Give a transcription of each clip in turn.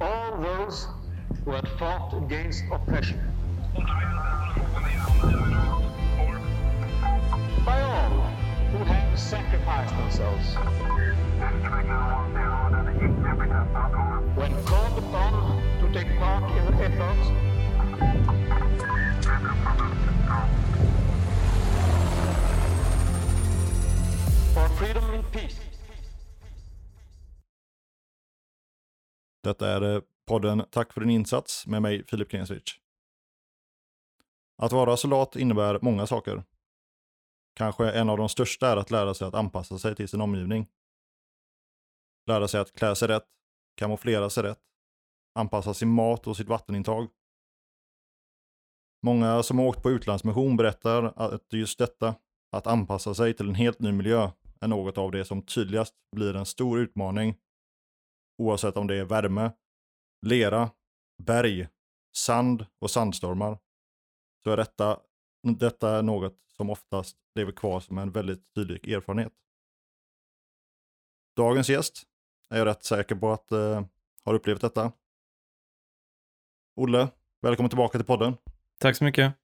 all those who had fought against oppression. By all who have sacrificed themselves. When called upon to take part in the effort for freedom and peace. Detta är eh, podden Tack för din insats med mig Filip Klingeswitch. Att vara soldat innebär många saker. Kanske en av de största är att lära sig att anpassa sig till sin omgivning. Lära sig att klä sig rätt, kamouflera sig rätt, anpassa sin mat och sitt vattenintag. Många som har åkt på utlandsmission berättar att just detta, att anpassa sig till en helt ny miljö, är något av det som tydligast blir en stor utmaning oavsett om det är värme, lera, berg, sand och sandstormar, så är detta, detta är något som oftast lever kvar som en väldigt tydlig erfarenhet. Dagens gäst är jag rätt säker på att eh, har upplevt detta. Olle, välkommen tillbaka till podden. Tack så mycket.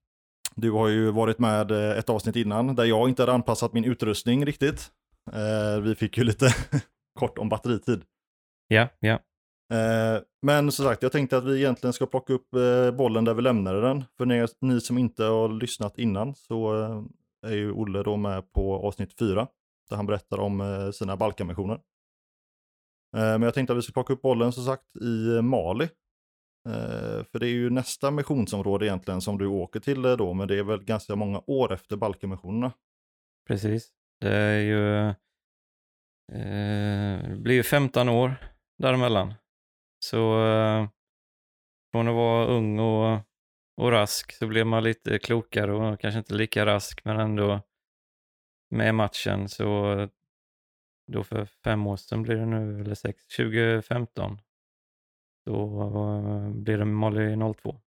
Du har ju varit med eh, ett avsnitt innan där jag inte hade anpassat min utrustning riktigt. Eh, vi fick ju lite kort om batteritid. Ja, ja. Eh, men som sagt, jag tänkte att vi egentligen ska plocka upp eh, bollen där vi lämnade den. För ni, ni som inte har lyssnat innan så eh, är ju Olle då med på avsnitt fyra. Där han berättar om sina Balkanmissioner. Men jag tänkte att vi ska plocka upp bollen som sagt i Mali. För det är ju nästa missionsområde egentligen som du åker till då. Men det är väl ganska många år efter Balkanmissionerna. Precis. Det är ju... Det blir ju 15 år däremellan. Så eh, från att vara ung och, och rask så blev man lite klokare och kanske inte lika rask men ändå med matchen. Så eh, då för fem år sedan blir det nu, eller sex, 2015. Då eh, blir det Molly 02.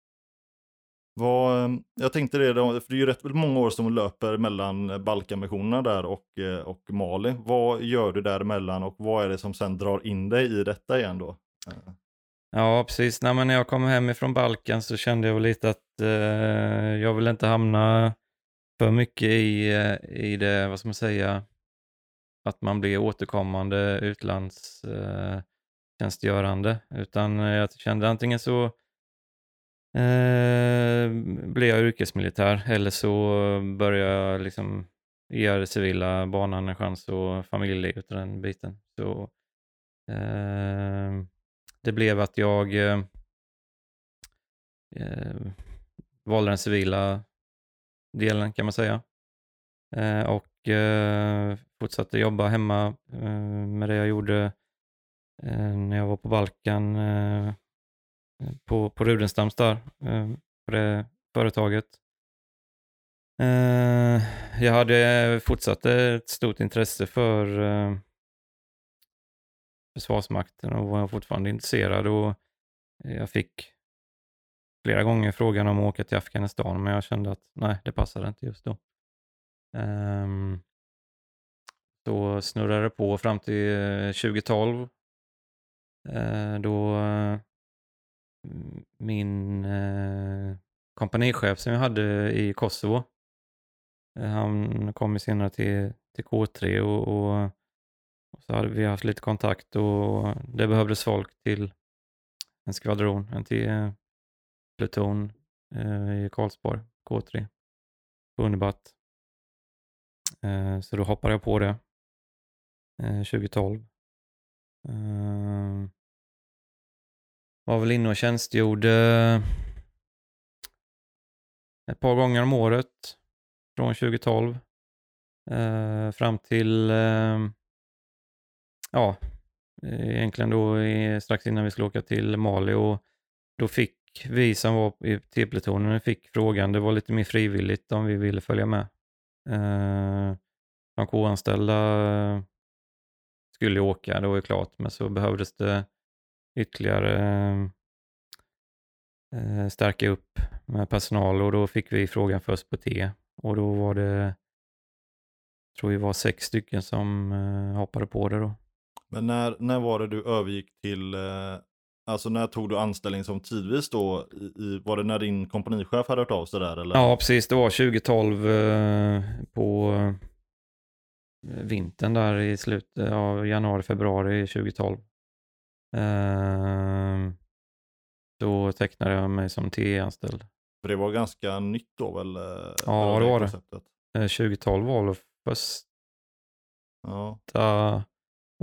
Vad, eh, jag tänkte det, för det är ju rätt många år som löper mellan eh, Balkanmissionerna där och, eh, och Mali. Vad gör du däremellan och vad är det som sen drar in dig i detta igen då? Ja, precis. Nej, men när jag kom hem ifrån Balkan så kände jag väl lite att eh, jag vill inte hamna för mycket i, i det, vad ska man säga, att man blir återkommande utlandstjänstgörande. Eh, utan jag kände antingen så eh, blir jag yrkesmilitär eller så börjar jag liksom ge det civila banan en chans och familjelivet och den biten. Så eh, det blev att jag eh, eh, valde den civila delen kan man säga. Eh, och eh, fortsatte jobba hemma eh, med det jag gjorde eh, när jag var på Balkan eh, Eh, på, på Rudenstams där, eh, på det företaget. Eh, jag hade fortsatt ett stort intresse för Försvarsmakten och var fortfarande intresserad och jag fick flera gånger frågan om att åka till Afghanistan men jag kände att nej, det passade inte just då. Um, då snurrade det på fram till 2012 då min eh, kompanichef som jag hade i Kosovo, eh, han kom ju senare till, till K3 och, och och så hade vi haft lite kontakt och det behövdes folk till en skvadron, en till eh, pluton eh, i Karlsborg, K3, på Unibat. Eh, så då hoppade jag på det eh, 2012. Var väl inne och tjänstgjorde eh, ett par gånger om året från 2012 eh, fram till eh, ja, egentligen då strax innan vi skulle åka till Mali. Och då fick vi som var i T-plutonen fick frågan, det var lite mer frivilligt om vi ville följa med. Eh, de K-anställda eh, skulle åka, det var ju klart, men så behövdes det ytterligare eh, stärka upp med personal och då fick vi frågan först på T och då var det, tror vi var sex stycken som eh, hoppade på det då. Men när, när var det du övergick till, eh, Alltså när tog du anställning som tidvis då? I, var det när din kompanichef hade hört av sig där eller? Ja, precis. Det var 2012 eh, på eh, vintern där i slutet av januari, februari 2012. Eh, då tecknade jag mig som TE-anställd. För det var ganska nytt då väl? eh, Ja, det var det. konceptet. Eh, 2012 var väl första Ja.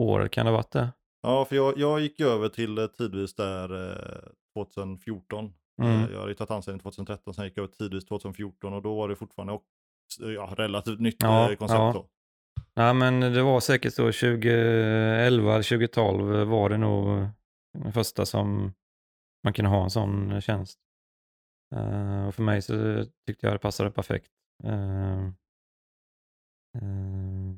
året, kan det ha varit det? ja, för jag, jag gick över till eh, tidvis där eh, 2014. Mm. Eh, Jag hade tagit anställning 2013, sen gick jag över tidvis 2014 och då var det fortfarande och, ja, relativt nytt Ja, eh, koncept ja. då. Nej, men det var säkert så 2011, 2012 var det nog den första som man kunde ha en sån tjänst. Eh, och för mig så tyckte jag det passade perfekt. Eh, eh,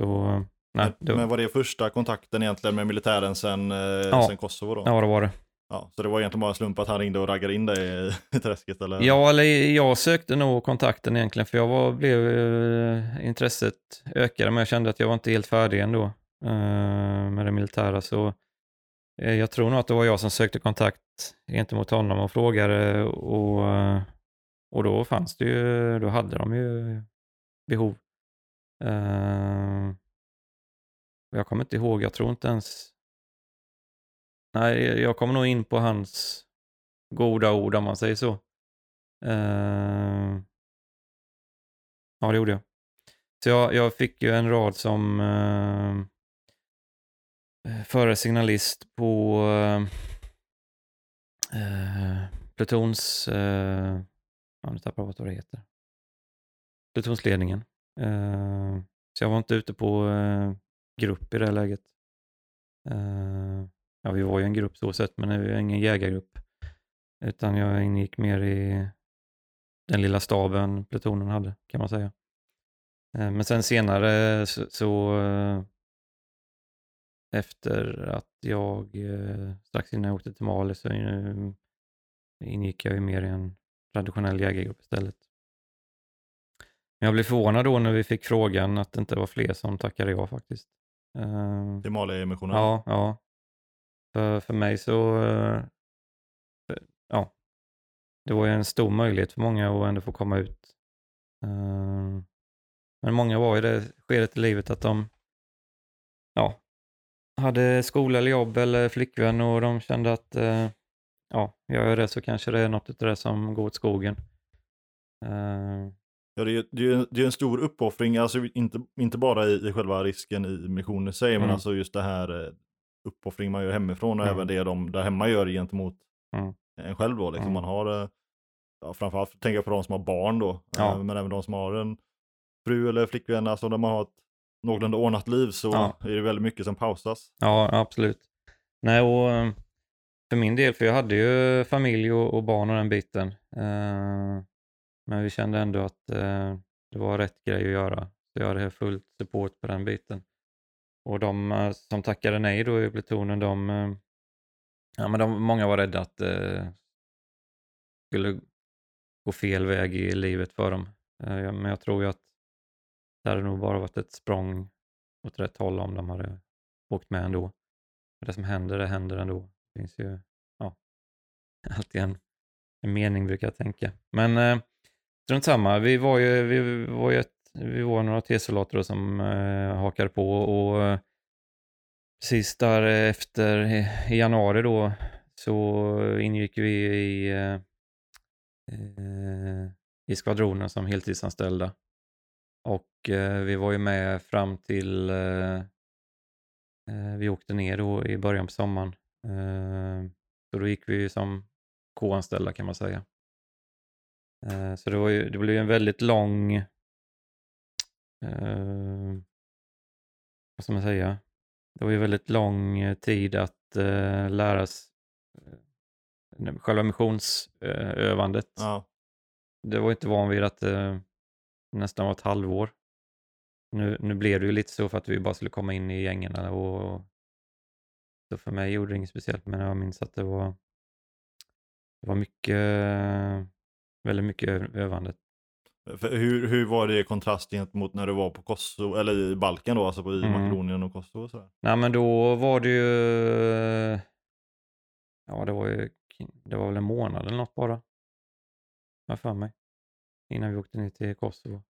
så, nej, Men, det, men var det första kontakten egentligen med militären sen, eh, sen Kosovo då? ja, det var det. Ja, så det var egentligen bara en slump att han ringde och raggade in dig i träsket eller? Ja, eller jag sökte nog kontakten egentligen för jag var, blev, eh, intresset ökade men jag kände att jag var inte helt färdig ändå eh, med det militära. Så eh, jag tror nog att det var jag som sökte kontakt gentemot honom och frågade och, och då fanns det ju, då hade de ju behov. Jag kommer inte ihåg, jag tror inte ens, nej jag kommer nog in på hans goda ord om man säger så. Uh... ja, det gjorde jag. Så jag, jag fick ju en rad som uh, förre signalist på eh, uh, plutons... Uh, ja, nu tappar jag vad det heter. Plutonsledningen. Uh... så jag var inte ute på grupp i det här läget. Uh, ja, vi var ju en grupp så sett, men det är ingen jägargrupp. Utan jag ingick mer i den lilla staben plutonen hade, kan man säga. Eh, Men sen senare så, så eh, efter att jag eh, strax innan jag åkte till Mali så ingick jag ju mer i en traditionell jägargrupp istället. Men jag blev förvånad då när vi fick frågan att det inte var fler som tackade ja faktiskt. Till Mali-missionen? Ja, ja. För, för mig så, eh, ja, det var ju en stor möjlighet för många att ändå få komma ut. Eh, Men många var i det skedet i livet att de, ja, hade skola eller jobb eller flickvän och de kände att, eh, ja, gör jag det så kanske det är något av det som går åt skogen. Eh, Ja, det, är, det, är, ju- det är en stor uppoffring, alltså inte, inte bara i, i själva risken i missionen i sig, men Mm. alltså just det här eh, uppoffring man gör hemifrån och Mm. även det de där hemma gör gentemot Mm. en själv då. Liksom Mm. man har, eh, ja, framförallt tänker jag på de som har barn då, Ja. eh, men även de som har en fru eller flickvän, alltså när man har ett någorlunda ordnat liv så Ja. är det väldigt mycket som pausas. Ja, absolut. Nej, och eh, för min del, för jag hade ju familj och, och barn och den biten. Eh, men vi kände ändå att eh, det var rätt grej att göra. Så jag hade fullt support på den biten. Och de eh, som tackade nej då i plutonen, de, eh, ja, men de, många var rädda att det skulle gå fel väg i livet för dem. Eh, men jag tror ju att det hade nog bara varit ett språng åt rätt håll om de hade åkt med ändå. Men det som händer, det händer ändå. Det finns ju ja, alltid en, en mening brukar jag tänka. Men eh, strunt samma, vi var ju, vi var ju ett, vi var några T-soldater som eh, hakade på och eh, precis därefter i, i januari då så ingick vi i, eh, i skvadronen som heltidsanställda. Och eh, vi var ju med fram till eh, eh, Vi åkte ner då i början på sommaren. Eh, Så då gick vi ju som K-anställda kan man säga. Eh, Så det, var ju, det blev ju en väldigt lång, eh, vad ska man säga, det var ju väldigt lång eh, tid att eh, lära sig eh, själva missionsövandet. Ja. Det var inte van vid att det nästan var ett halvår. Nu, nu blev det ju lite så för att vi bara skulle komma in i gängen och så för mig gjorde det inget speciellt men jag minns att det var det var mycket, väldigt mycket ö- övande. För hur, hur var det i kontrast gentemot när du var på Kosovo, eller i Balkan då, alltså på, i Mm. Makedonien och Kosovo och sådär? Nej men då var det ju ja det var ju, det var väl en månad eller något bara. Jag för mig. Innan vi åkte ner till Kosovo.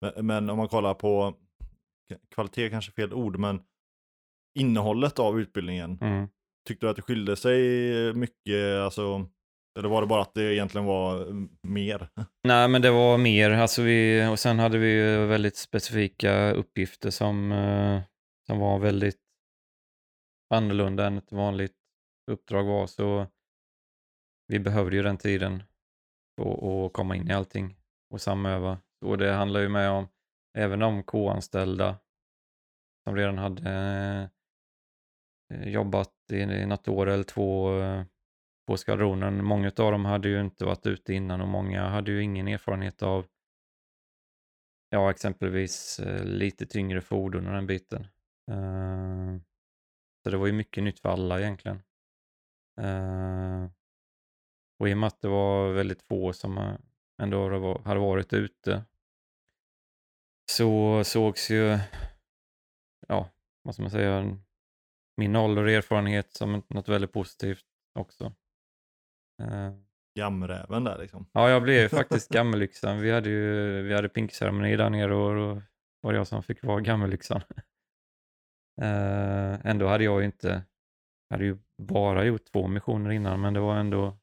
Men, men om man kollar på kvalitet kanske fel ord, men innehållet av utbildningen. Mm. Tyckte du att det skilde sig mycket, alltså, eller var det bara att det egentligen var mm, mer? Nej, men det var mer. Alltså vi, och sen hade vi ju väldigt specifika uppgifter som, eh, som var väldigt annorlunda än ett vanligt uppdrag var. Så vi behövde ju den tiden för att komma in i allting och samöva. Och det handlar ju med om även om K-anställda som redan hade eh, jobbat i något år eller två eh, på skvadronen. Många av dem hade ju inte varit ute innan och många hade ju ingen erfarenhet av ja, exempelvis eh, lite tyngre fordon och den biten. Eh, så det var ju mycket nytt för alla egentligen. Eh, och i och med att det var väldigt få som ändå hade varit ute så sågs ju, ja, vad ska man säga, min ålder och erfarenhet som något väldigt positivt också. Uh, Gamräven där liksom. Ja, jag blev faktiskt gammellyxan. Vi hade ju vi hade pinkceremoni där nere och då var det jag som fick vara gammellyxan. Uh, ändå hade jag ju inte, hade ju bara gjort två missioner innan, men det var ändå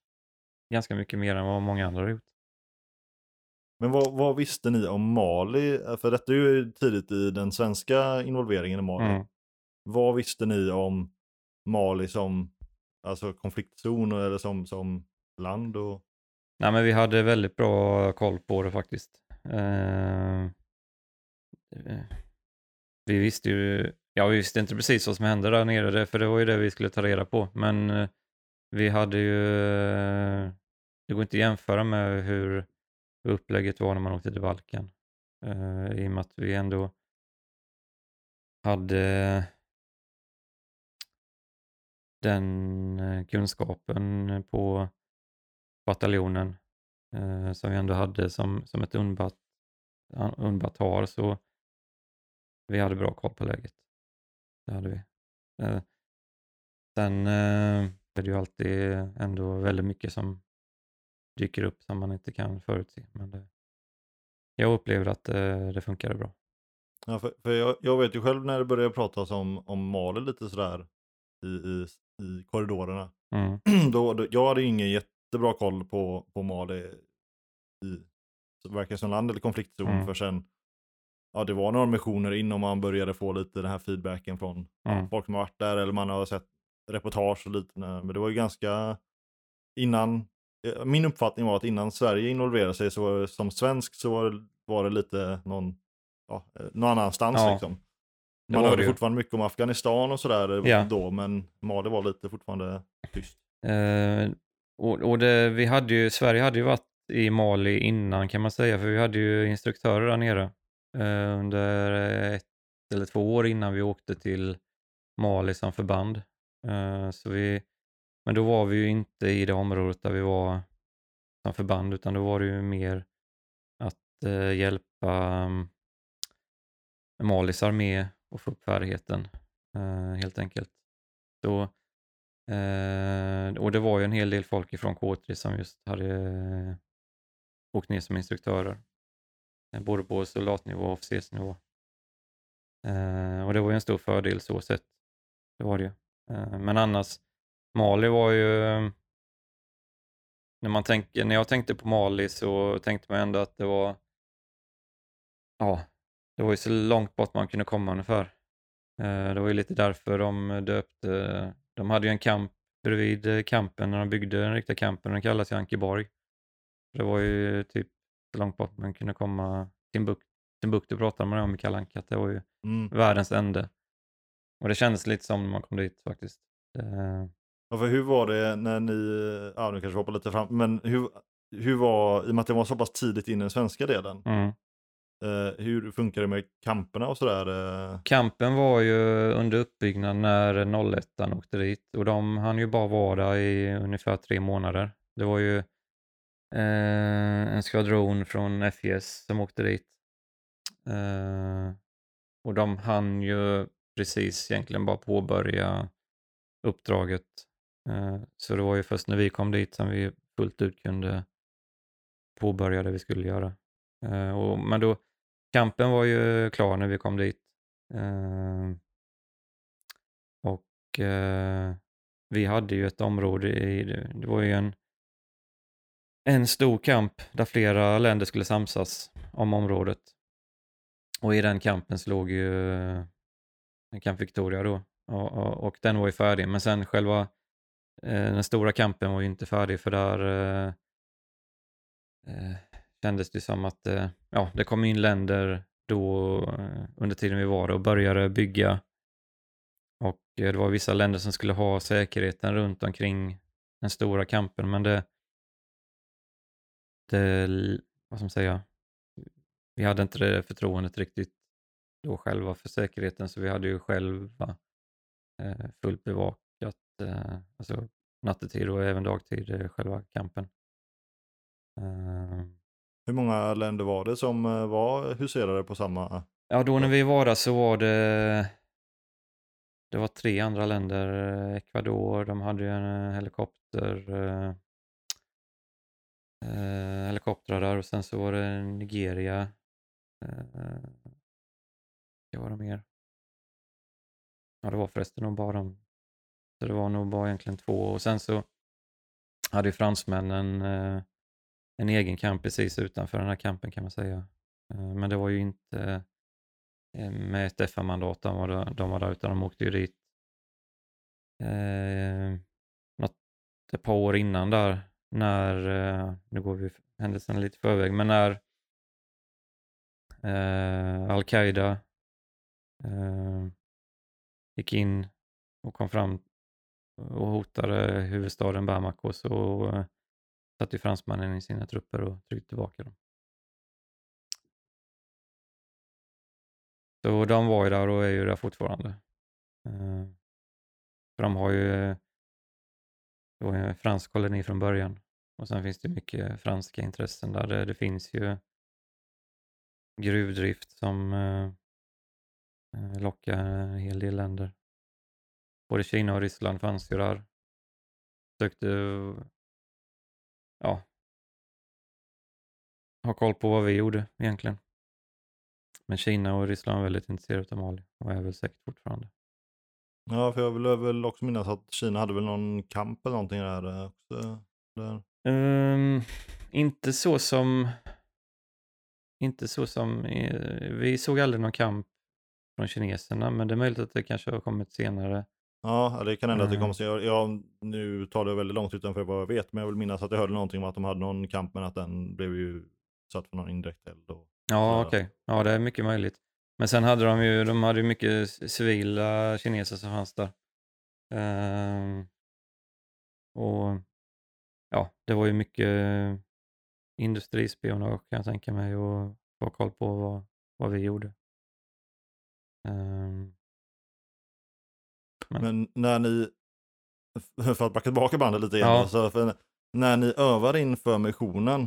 ganska mycket mer än vad många andra har gjort. Men vad, vad, visste ni om Mali? För detta är ju tidigt i den svenska involveringen i Mali. Mm. Vad visste ni om Mali som alltså konfliktzon eller som, som land? Och... Nej, men vi hade väldigt bra koll på det faktiskt. Eh, eh, vi visste ju, ja vi visste inte precis vad som hände där nere, för det var ju det vi skulle ta reda på. Men eh, vi hade ju, eh, det går inte att jämföra med hur upplägget var när man åkte till Balkan. Eh, I och med att vi ändå hade den kunskapen på bataljonen uh, som vi ändå hade som, som ett undbat, undbat har så vi hade bra koll på läget. Det hade vi. Uh, sen uh, är det ju alltid ändå väldigt mycket som dyker upp som man inte kan förutse. Men det, jag upplever att det, det funkade bra. Ja, för, för jag, jag, vet ju själv när det började pratas om, om Mali lite sådär i, i, i korridorerna. Mm. då, då, jag hade ingen jättebra koll på, på Mali i varken som land eller konfliktzon mm. för sen ja, det var några missioner innan man började få lite den här feedbacken från mm. folk som har varit där eller man har sett reportage och lite. Men det var ju ganska innan Eh, min uppfattning var att innan Sverige involverade sig så som svensk så var det, var det lite någon, ja, eh, någon annanstans ja. liksom. Man hörde fortfarande mycket om Afghanistan och sådär ja. då, men Mali var lite fortfarande tyst. Eh, och, och det, vi hade ju, Sverige hade ju varit i Mali innan kan man säga, för vi hade ju instruktörer där nere eh, under ett eller två år innan vi åkte till Mali som förband. Eh, så vi men då var vi ju inte i det området där vi var som förband, utan då var det ju mer att eh, hjälpa mm, um, Malis armé att få upp färdigheten, eh, helt enkelt. Så, eh, och det var ju en hel del folk ifrån K3 som just hade eh, åkt ner som instruktörer, eh, både på soldatnivå och officersnivå. Eh, och det var ju en stor fördel så sett, det var det ju. Eh, men annars Mali var ju... När, man tänker, när jag tänkte på Mali så tänkte man ändå att det var... Ja, det var ju så långt bort man kunde komma ungefär. Eh, det var ju lite därför de döpte... De hade ju en kamp bredvid kampen när de byggde den riktiga kampen. Den kallas ju Ankeborg. Det var ju typ så långt bort man kunde komma. Timbuktu, Timbuktu pratade man om i Kalle att det var ju mm. världens ände. Och det kändes lite som när man kom dit faktiskt. Det, Ja, för hur var det när ni, ja nu kanske hoppar lite fram, men hur, hur var, i och med att det var så pass tidigt in i den svenska delen, mm eh, hur funkar det med kamperna och sådär? Eh? Kampen var ju under uppbyggnad när 01 åkte dit och de hann ju bara vara där i ungefär tre månader. Det var ju eh, en skvadron från FES som åkte dit. Eh, och de hann ju precis egentligen bara påbörja uppdraget eh, Så det var ju först när vi kom dit som vi fullt ut kunde påbörja det vi skulle göra. Eh, och, men då, Kampen var ju klar när vi kom dit. Eh, Och eh, vi hade ju ett område i, det var ju en, en stor kamp där flera länder skulle samsas om området. Och i den kampen så låg ju eh, Camp Victoria då. Och, och, och den var ju färdig. Men sen själva eh, den stora kampen var ju inte färdig för där eh, eh, kändes det som att eh, ja, det kom in länder då eh, under tiden vi var där och började bygga. Och eh, det var vissa länder som skulle ha säkerheten runt omkring den stora kampen men det, det vad ska man säga, vi hade inte det förtroendet riktigt då själva för säkerheten så vi hade ju själva eh, fullt bevakat, eh, alltså nattetid och även dagtid, eh, själva kampen. Eh, hur många länder var det som eh, var huserade på samma? ja, då när vi var där så var det det var tre andra länder, eh, Ecuador, de hade ju en eh, helikopter eh, helikoptrar där och sen så var det Nigeria. Eh, vad var det mer? Ja, det var förresten nog bara de. Så det var nog bara egentligen två och sen så hade ju fransmännen eh, en egen kamp precis utanför den här kampen kan man säga. Eh, men det var ju inte eh, med ett FN-mandat de var, där, de var där utan de åkte ju dit eh, något, ett par år innan där när, eh, nu går vi händelserna lite i förväg, men när eh, Al-Qaida eh, gick in och kom fram och hotade huvudstaden Bamako så eh, satte ju fransmännen i sina trupper och tryckte tillbaka dem. Så de var ju där och är ju där fortfarande. Eh, för de har ju, det var ju en fransk koloni från början och sen finns det mycket franska intressen där. Det, det finns ju gruvdrift som eh, eh, lockar en hel del länder. Både Kina och Ryssland fanns ju där. Sökte ja, ha koll på vad vi gjorde egentligen. Men Kina och Ryssland var väldigt intresserade av Mali och är väl säkert fortfarande. Ja, för jag vill väl också minnas att Kina hade väl någon kamp eller någonting där eh, också. Där. Ehm, inte så som... Inte så som... vi såg aldrig någon kamp från kineserna, men det är möjligt att det kanske har kommit senare. Ja, det kan hända att det Mm. kommer. Jag, jag, nu tar det väldigt långt utanför vad jag vet, men jag vill minnas att jag hörde någonting om att de hade någon kamp, men att den blev ju satt för någon indirekt eld. Ja, okej. Ja, det är mycket möjligt. Men sen hade de ju, de hade ju mycket civila kineser som fanns där. Ehm, och ja, det var ju mycket industrispionage kan jag tänka mig och få koll på vad, vad vi gjorde. Ehm, Men- Men när ni, för att backa tillbaka bandet lite igen, Ja. för när ni övar inför missionen,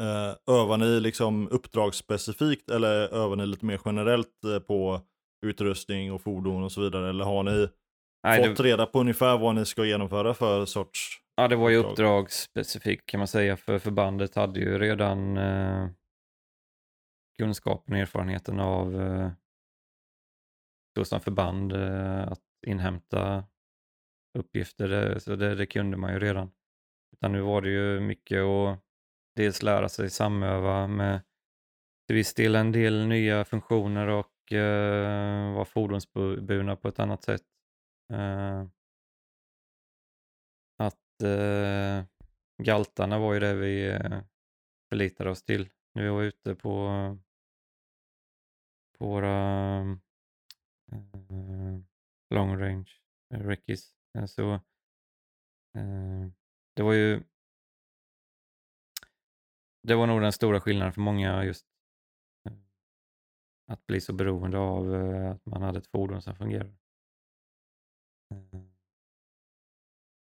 eh, övar ni liksom uppdragsspecifikt eller övar ni lite mer generellt eh, på utrustning och fordon och så vidare? Eller har ni nej, fått det, reda på ungefär vad ni ska genomföra för sorts... ja, det var ju uppdrag? uppdragsspecifikt kan man säga, för förbandet hade ju redan eh, kunskapen och erfarenheten av eh, så som förband eh, att inhämta uppgifter, det, så det, det kunde man ju redan. Utan nu var det ju mycket att dels lära sig samöva med till viss del en del nya funktioner och eh, vara fordonsburna på ett annat sätt. Eh, att eh, galtarna var ju det vi eh, förlitade oss till när vi var ute på, på våra Eh, long range eh, reckies. Eh, så eh, det var ju det var nog den stora skillnaden för många just att bli så beroende av att man hade ett fordon som fungerade.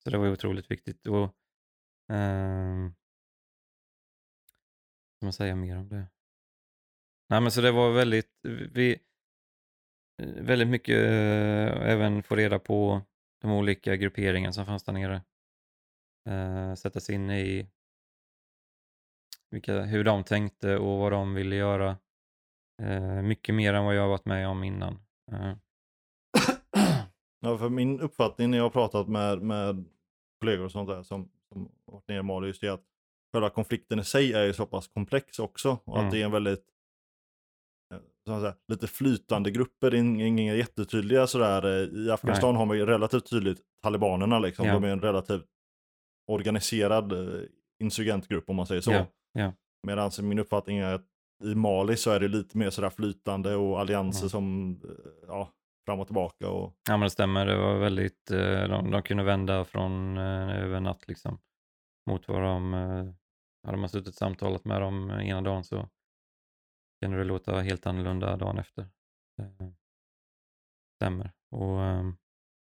Så det var ju otroligt viktigt. Och, eh, ska man säga mer om det? Nej men så det var väldigt, vi, väldigt mycket eh, även få reda på de olika grupperingarna som fanns där nere. Eh, sätta sig in i vilka, hur de tänkte och vad de ville göra. Eh, mycket mer än vad jag varit med om innan. Eh, Ja, för min uppfattning när jag har pratat med, med kollegor och sånt där som, som varit nere i Mali just det att själva konflikten i sig är ju så pass komplex också och Mm. att det är en väldigt eh, säga, lite flytande grupper, inga jättetydliga sådär. eh, I Afghanistan har man ju relativt tydligt talibanerna liksom, Ja. de är en relativt organiserad eh, insurgentgrupp om man säger så. Ja, ja. Medan min uppfattning är att i Mali så är det lite mer sådär flytande och allianser Mm. som, eh, ja, fram och tillbaka och Ja men det stämmer, det var väldigt, de, de kunde vända från över natt liksom. Mot vad de, hade man suttit och samtalat med dem ena dagen så kunde det låta helt annorlunda dagen efter. Eh, Stämmer. Och ehm,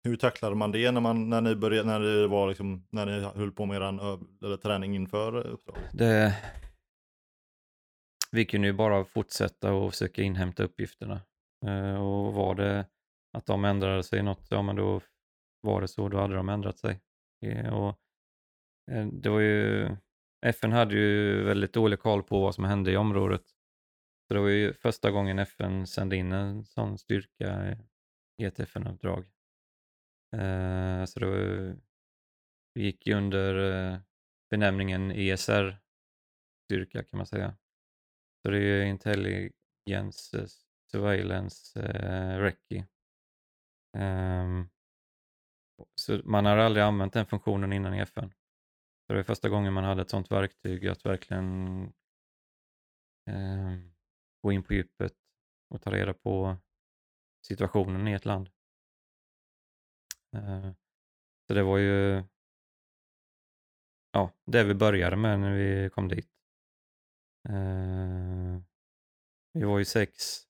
Hur tacklade man det när, man, när ni började, när det var liksom, när ni höll på med eller träning inför uppdraget? det, vi kunde ju bara fortsätta och försöka inhämta uppgifterna. Eh, Och var det att de ändrade sig något, ja men då var det så, då hade de ändrat sig. Eh, Och det var ju, FN hade ju väldigt dålig koll på vad som hände i området. Så det var ju första gången FN sände in en sån styrka eh, i ett FN-uppdrag. Eh, Så det var vi gick ju under eh, benämningen ESR-styrka kan man säga. Så det är ju Intelligence Surveillance eh, Recce. Ehm, så man har aldrig använt den funktionen innan i FN. Så det var första gången man hade ett sånt verktyg att verkligen ehm, gå in på djupet och ta reda på situationen i ett land. Eh, så det var ju ja, det vi började med när vi kom dit. Eh, vi var ju sex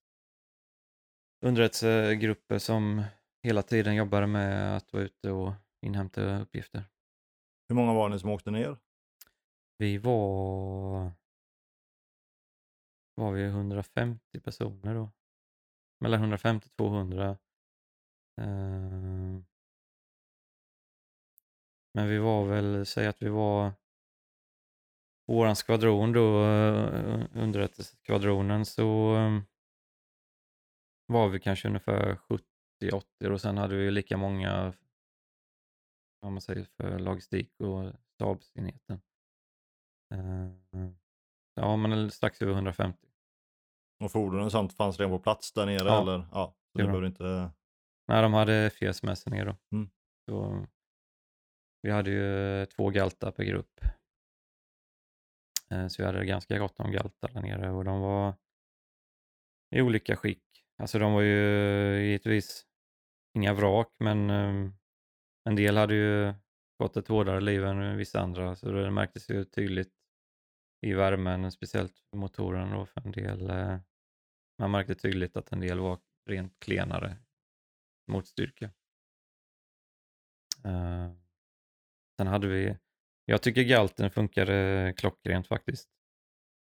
underrättelsegrupper som hela tiden jobbade med att vara ute och inhämta uppgifter. Hur många var ni som åkte ner? Vi var, var vi 150 personer då. Mellan 150 och 200. Ehm. Men vi var väl, säg att vi var våran skvadron då, eh, underrättelseskvadronen, så ehm, var vi kanske ungefär 70-80 och sen hade vi lika många vad man säger, för logistik och stabsenheten. Ehm. Ja, men strax över 150. Och fordonen och sånt fanns redan på plats där nere Ja. eller? Ja, så Det behöver inte... Nej, de hade FES med sig ner då. Mm. Så vi hade ju två galtar per grupp. Eh, Så vi hade ganska gott om galtar där nere och de var i olika skick. Alltså de var ju givetvis inga vrak, men eh, en del hade ju fått ett hårdare liv än vissa andra, så det märktes ju tydligt i värmen, speciellt motorerna då för en del. eh, Man märkte tydligt att en del var rent klenare motstyrka. Eh, Sen hade vi, jag tycker galten funkade klockrent faktiskt.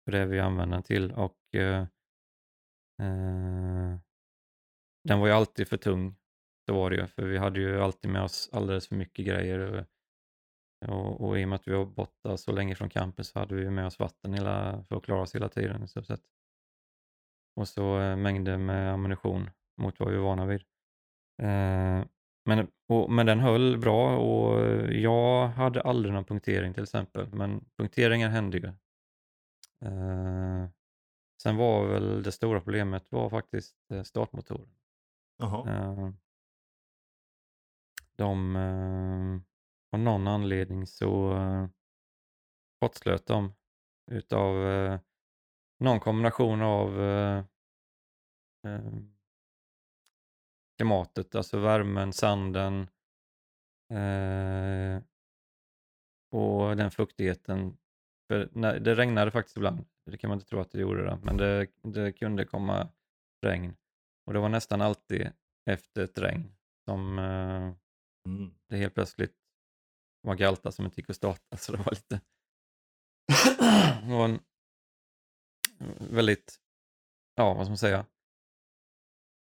För det vi använde den till och eh, eh, den var ju alltid för tung. Så var det ju, för vi hade ju alltid med oss alldeles för mycket grejer. Och, och i och med att vi var borta så länge från campen så hade vi med oss vatten hela, för att klara oss hela tiden i stort sett. Och så eh, mängder med ammunition mot vad vi var vana vid. Eh, men, och, men den höll bra och jag hade aldrig någon punktering till exempel. Men punkteringar hände ju. Eh, sen var väl det stora problemet var faktiskt eh, startmotorn. Jaha. Eh, de, eh, av någon anledning så eh, kortslöt de utav eh, någon kombination av eh, eh, klimatet, alltså värmen, sanden eh, och den fuktigheten. För när, det regnade faktiskt ibland, det kan man inte tro att det gjorde det, men det, det kunde komma regn. Och det var nästan alltid efter ett regn som eh, Mm. det helt plötsligt var galta som inte gick att starta. Så det var lite... det var en väldigt, ja vad ska man säga,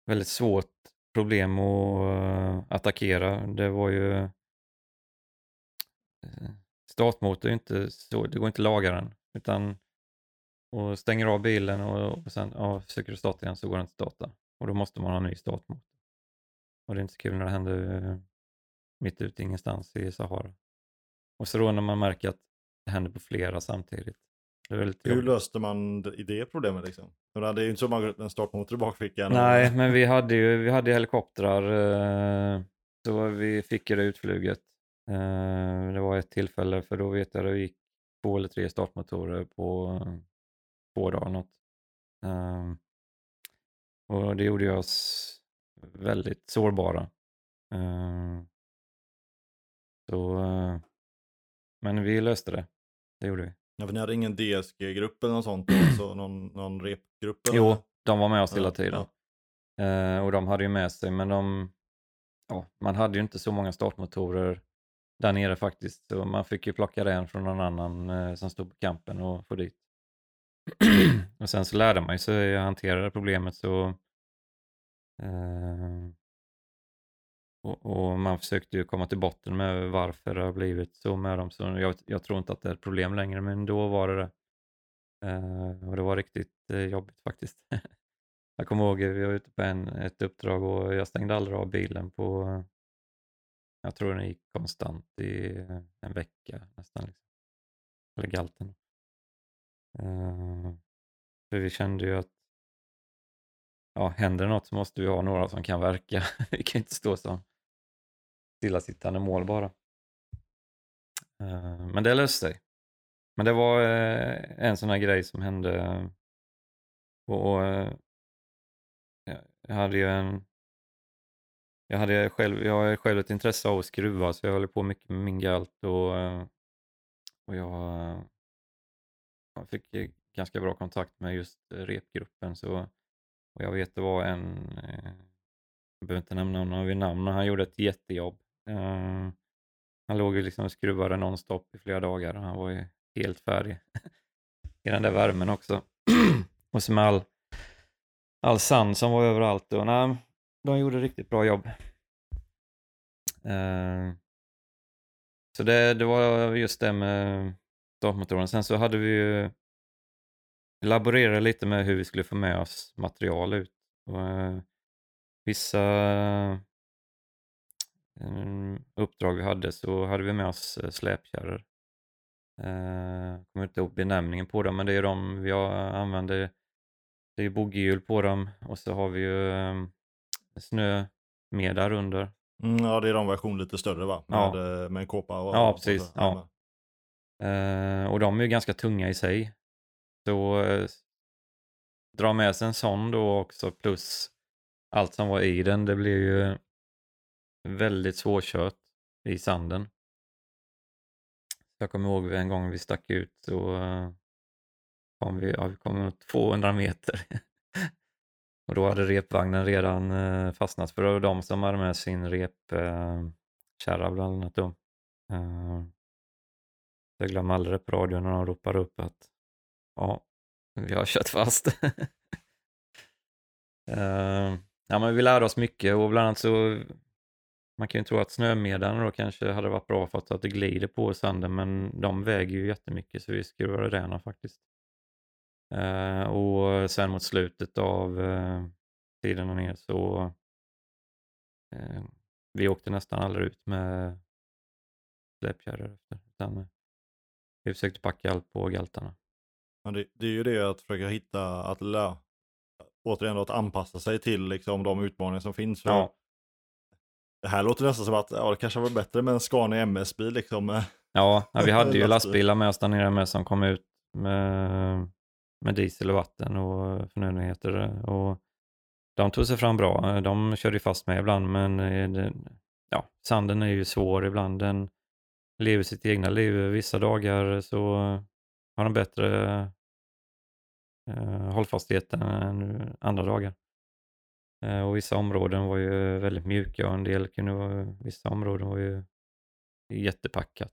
väldigt svårt problem att eh, attackera. Det var ju... eh, Startmotor är ju inte så, det går inte att laga den. Utan och stänger av bilen och, och sen ja, försöker du starta igen så går den inte att starta. Och då måste man ha en ny startmotor. Och det är inte så kul när det händer mitt ute ingenstans i Sahara. Och så då när man märker att det händer på flera samtidigt. Hur löste man det- i det problemet liksom? För det är ju inte så många en startmotor i bakfickan. Nej, men vi hade ju vi hade helikoptrar eh, så vi fick ju det utfluget. Eh, det var ett tillfälle för då vet jag det gick två eller tre startmotorer på två dagar något. Eh, och det gjorde oss väldigt sårbara. Eh, så, eh, men vi löste det. Det gjorde vi. Ja, för ni hade ingen DSG-grupp eller något sånt? Alltså någon, någon repgrupp? eller? Jo, de var med oss hela Ja, tiden. Eh, och de hade ju med sig, men de, ja, man hade ju inte så många startmotorer där nere faktiskt. Så man fick ju plocka det en från någon annan eh, som stod på campen och få dit. och sen så lärde man ju sig att hantera det problemet så eh, och, och man försökte ju komma till botten med varför det har blivit så med dem. Så jag, jag tror inte att det är ett problem längre, men då var det det. Eh, och det var riktigt eh, jobbigt faktiskt. Jag kommer ihåg eh, vi var ute på en, ett uppdrag och jag stängde aldrig av bilen på, jag tror den gick konstant i en vecka nästan. Liksom. Eller galten. Eh, för vi kände ju att ja, händer det något så måste vi ha några som kan verka. vi kan inte stå som stillasittande mål bara. Eh, men det löste sig. Men det var eh, en sån här grej som hände eh, och, jag hade ju en jag hade själv, jag har själv ett intresse av att skruva så jag håller på mycket med min galt och, och jag, jag fick ganska bra kontakt med just repgruppen så och jag vet det var en, jag behöver inte nämna honom vid namn, men han gjorde ett jättejobb. Eh, han låg ju liksom och skruvade nonstop i flera dagar och han var ju helt färdig i den där värmen också. och så med all, all sand som var överallt. Och, nej, de gjorde riktigt bra jobb. Eh, så det, det var just det med startmotorn. Sen så hade vi ju laborerat lite med hur vi skulle få med oss material ut. Och, eh, vissa uppdrag vi hade så hade vi med oss eh, släpkärror. Eh, kommer inte ihåg benämningen på dem men det är de vi använder. Det är boggiehjul på dem och så har vi ju eh, snö med där under. Mm, ja, det är de version lite större va? Med, Ja. eh, med en kåpa och Ja, och precis, så. ja. Eh, och de är ju ganska tunga i sig. Så eh, dra med sig en sån då också plus allt som var i den. Det blir ju väldigt svårkört i sanden. Jag kommer ihåg en gång vi stack ut så eh, kom vi, ja, vi kom 200 meter. och då hade repvagnen redan eh, fastnat för det var de som hade med sin repkärra eh, bland annat då. Jag glömmer aldrig det på radion när de ropar upp att ja, vi har kört fast. Ja, men vi lärde oss mycket och bland annat så man kan ju tro att snömedlarna då kanske hade varit bra för att det glider på sanden men de väger ju jättemycket så vi skruvade rena faktiskt. Eh, och sen mot slutet av eh, tiden där ner så eh, vi åkte nästan aldrig ut med släpkärror efter utan eh, vi försökte packa allt på galtarna. Men det, det är ju det att försöka hitta, att lä, återigen då, att anpassa sig till liksom, de utmaningar som finns. För Ja. Det här låter nästan som att ja, det kanske var bättre med en Scania MS-bil liksom. eh. Ja, ja vi hade ju Lastbil. lastbilar med oss där nere med som kom ut med, med diesel och vatten och förnödenheter. Och de tog sig fram bra. De körde ju fast med ibland, men eh, ja, sanden är ju svår ibland. Den lever sitt egna liv. Vissa dagar så har den bättre eh, hållfasthet än andra dagar. Eh, och vissa områden var ju väldigt mjuka och en del kunde vara, vissa områden var ju jättepackat.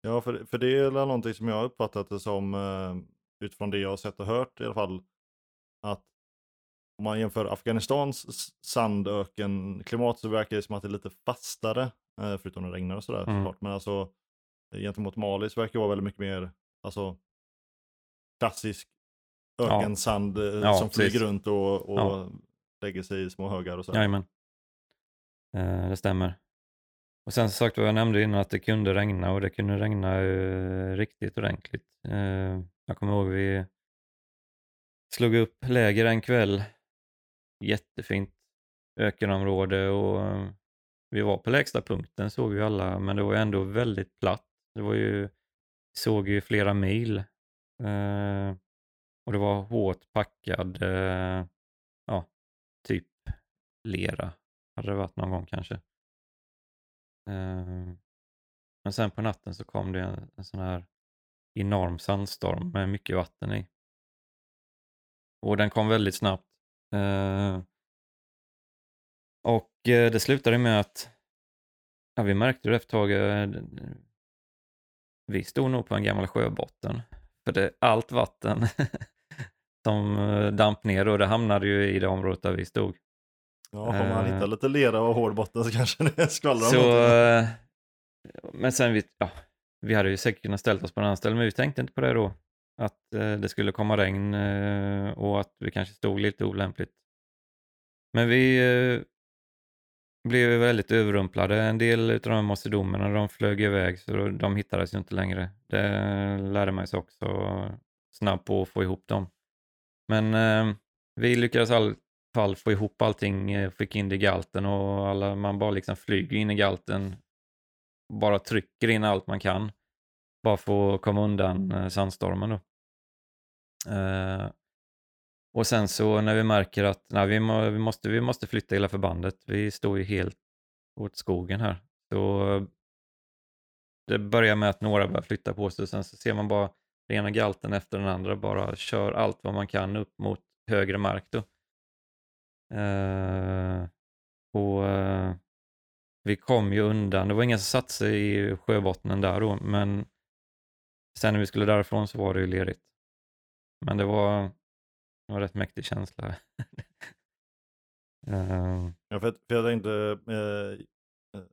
Ja, för, för det är någonting som jag uppfattat det som, eh, utifrån det jag har sett och hört i alla fall, att om man jämför Afghanistans s- sandöken-klimat så verkar det som att det är lite fastare, eh, förutom när det regnar och sådär Mm. såklart. Men alltså gentemot Mali så verkar det vara väldigt mycket mer, alltså klassisk Ja. ökensand Ja, som flyger precis. runt och, och Ja lägger sig i små högar och så. Jajamän. Eh, det stämmer. Och sen som sagt vad jag nämnde innan att det kunde regna och det kunde regna eh, riktigt ordentligt. Eh, jag kommer ihåg vi slog upp läger en kväll. Jättefint ökenområde och eh, vi var på lägsta punkten såg vi alla men det var ändå väldigt platt. Det var ju, såg ju flera mil. Eh, och det var hårt packad, eh, lera. Hade det varit någon gång kanske. Eh, men sen på natten så kom det en, en sån här enorm sandstorm med mycket vatten i. Och den kom väldigt snabbt. Ehm, eh, och det slutade med att, ja vi märkte det efter ett tag, eh, vi stod nog på en gammal sjöbotten. För det, allt vatten som eh, damp ner och det hamnade ju i det området där vi stod. Ja, om man Eh. hittar lite lera och hård botten så kanske det skvallrar Så, någonting. eh, men sen vi, ja, vi hade ju säkert kunnat ställt oss på en annan ställe, men vi tänkte inte på det då. Att eh, det skulle komma regn eh, och att vi kanske stod lite olämpligt. Men vi eh, blev väldigt överrumplade. En del av de här macedomerna, de flög iväg så de hittades ju inte längre. Det lärde man sig också snabbt på att få ihop dem. Men eh, vi lyckades i alla fall få ihop allting, eh, fick in det i galten och alla, man bara liksom flyger in i galten. Bara trycker in allt man kan. Bara för att komma undan eh, sandstormen då. Uh, och sen så när vi märker att nej, vi, må, vi, måste, vi måste flytta hela förbandet. Vi står ju helt åt skogen här. Så det börjar med att några börjar flytta på sig och sen så ser man bara den ena galten efter den andra bara kör allt vad man kan upp mot högre mark då. Eh, och eh, vi kom ju undan. Det var ingen som satte sig i sjöbottnen där då, men sen när vi skulle därifrån så var det ju lerigt. Men det var, det var en rätt mäktig känsla. Eh, Ja, för, för jag tänkte, eh, eh,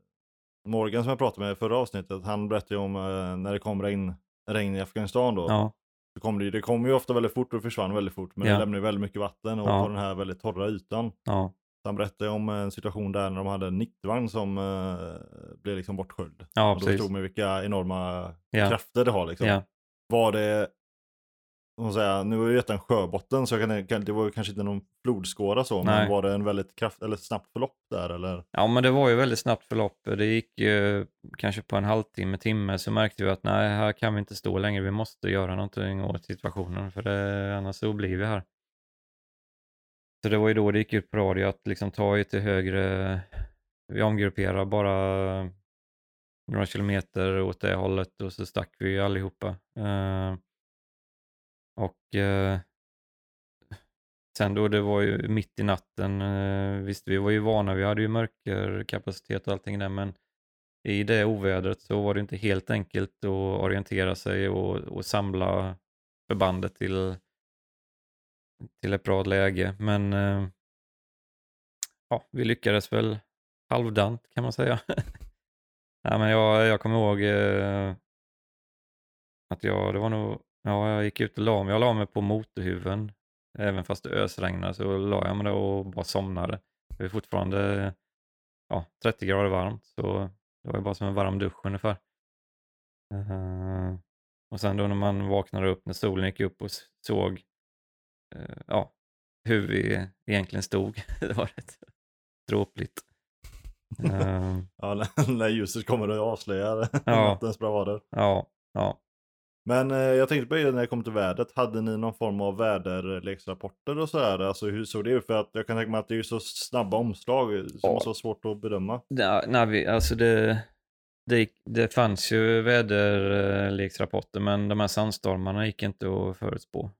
Morgan som jag pratade med i förra avsnittet, han berättade ju om eh, när det kom regn, regn i Afghanistan då. ja, Så kom det, det kom ju ofta väldigt fort och försvann väldigt fort, men Ja. det lämnade ju väldigt mycket vatten och Ja. på den här väldigt torra ytan. ja, han berättade om en situation där när de hade en 90-vagn som eh, blev liksom bortsköljd. ja och då precis. förstod man vilka enorma krafter det har liksom. Var det, man säga, nu var ju detta en sjöbotten så jag kan, det var kanske inte någon flodskåra så, Nej. men var det en väldigt kraft, eller snabbt förlopp där eller? Ja, men det var ju väldigt snabbt förlopp. Det gick ju kanske på en halvtimme, timme så märkte vi att nej, här kan vi inte stå längre. Vi måste göra någonting åt situationen för det, annars så blir vi här. Så det var ju då det gick ut på radio att liksom ta er till högre, vi omgrupperar bara några kilometer åt det hållet och så stack vi allihopa. Eh, och eh, Sen då, det var ju mitt i natten. Eh, visst, vi var ju vana, vi hade ju mörkerkapacitet och allting där, men i det ovädret så var det inte helt enkelt att orientera sig och, och samla förbandet till, till ett bra läge. Men eh, ja, vi lyckades väl halvdant kan man säga. ja, men jag, jag kommer ihåg eh, att jag, det var nog, ja, jag gick ut och la mig. Jag la mig på motorhuven Även fast det ösregnade så la jag mig där och bara somnade. Det är fortfarande ja, 30 grader varmt så det var ju bara som en varm dusch ungefär. Eh, och sen då när man vaknade upp när solen gick upp och såg eh, ja, hur vi egentligen stod. det var rätt dråpligt. Eh, Ja, när, när ljuset kommer och avslöjar Ja. nattens bravader. ja, ja. Men eh, jag tänkte på det när det kom till vädret, hade ni någon form av väderleksrapporter och sådär? Alltså hur såg det ut? För att jag kan tänka mig att det är så snabba omslag som Ja. måste vara svårt att bedöma. Ja, när vi, alltså det, det, det fanns ju väderleksrapporter men de här sandstormarna gick inte att förutspå.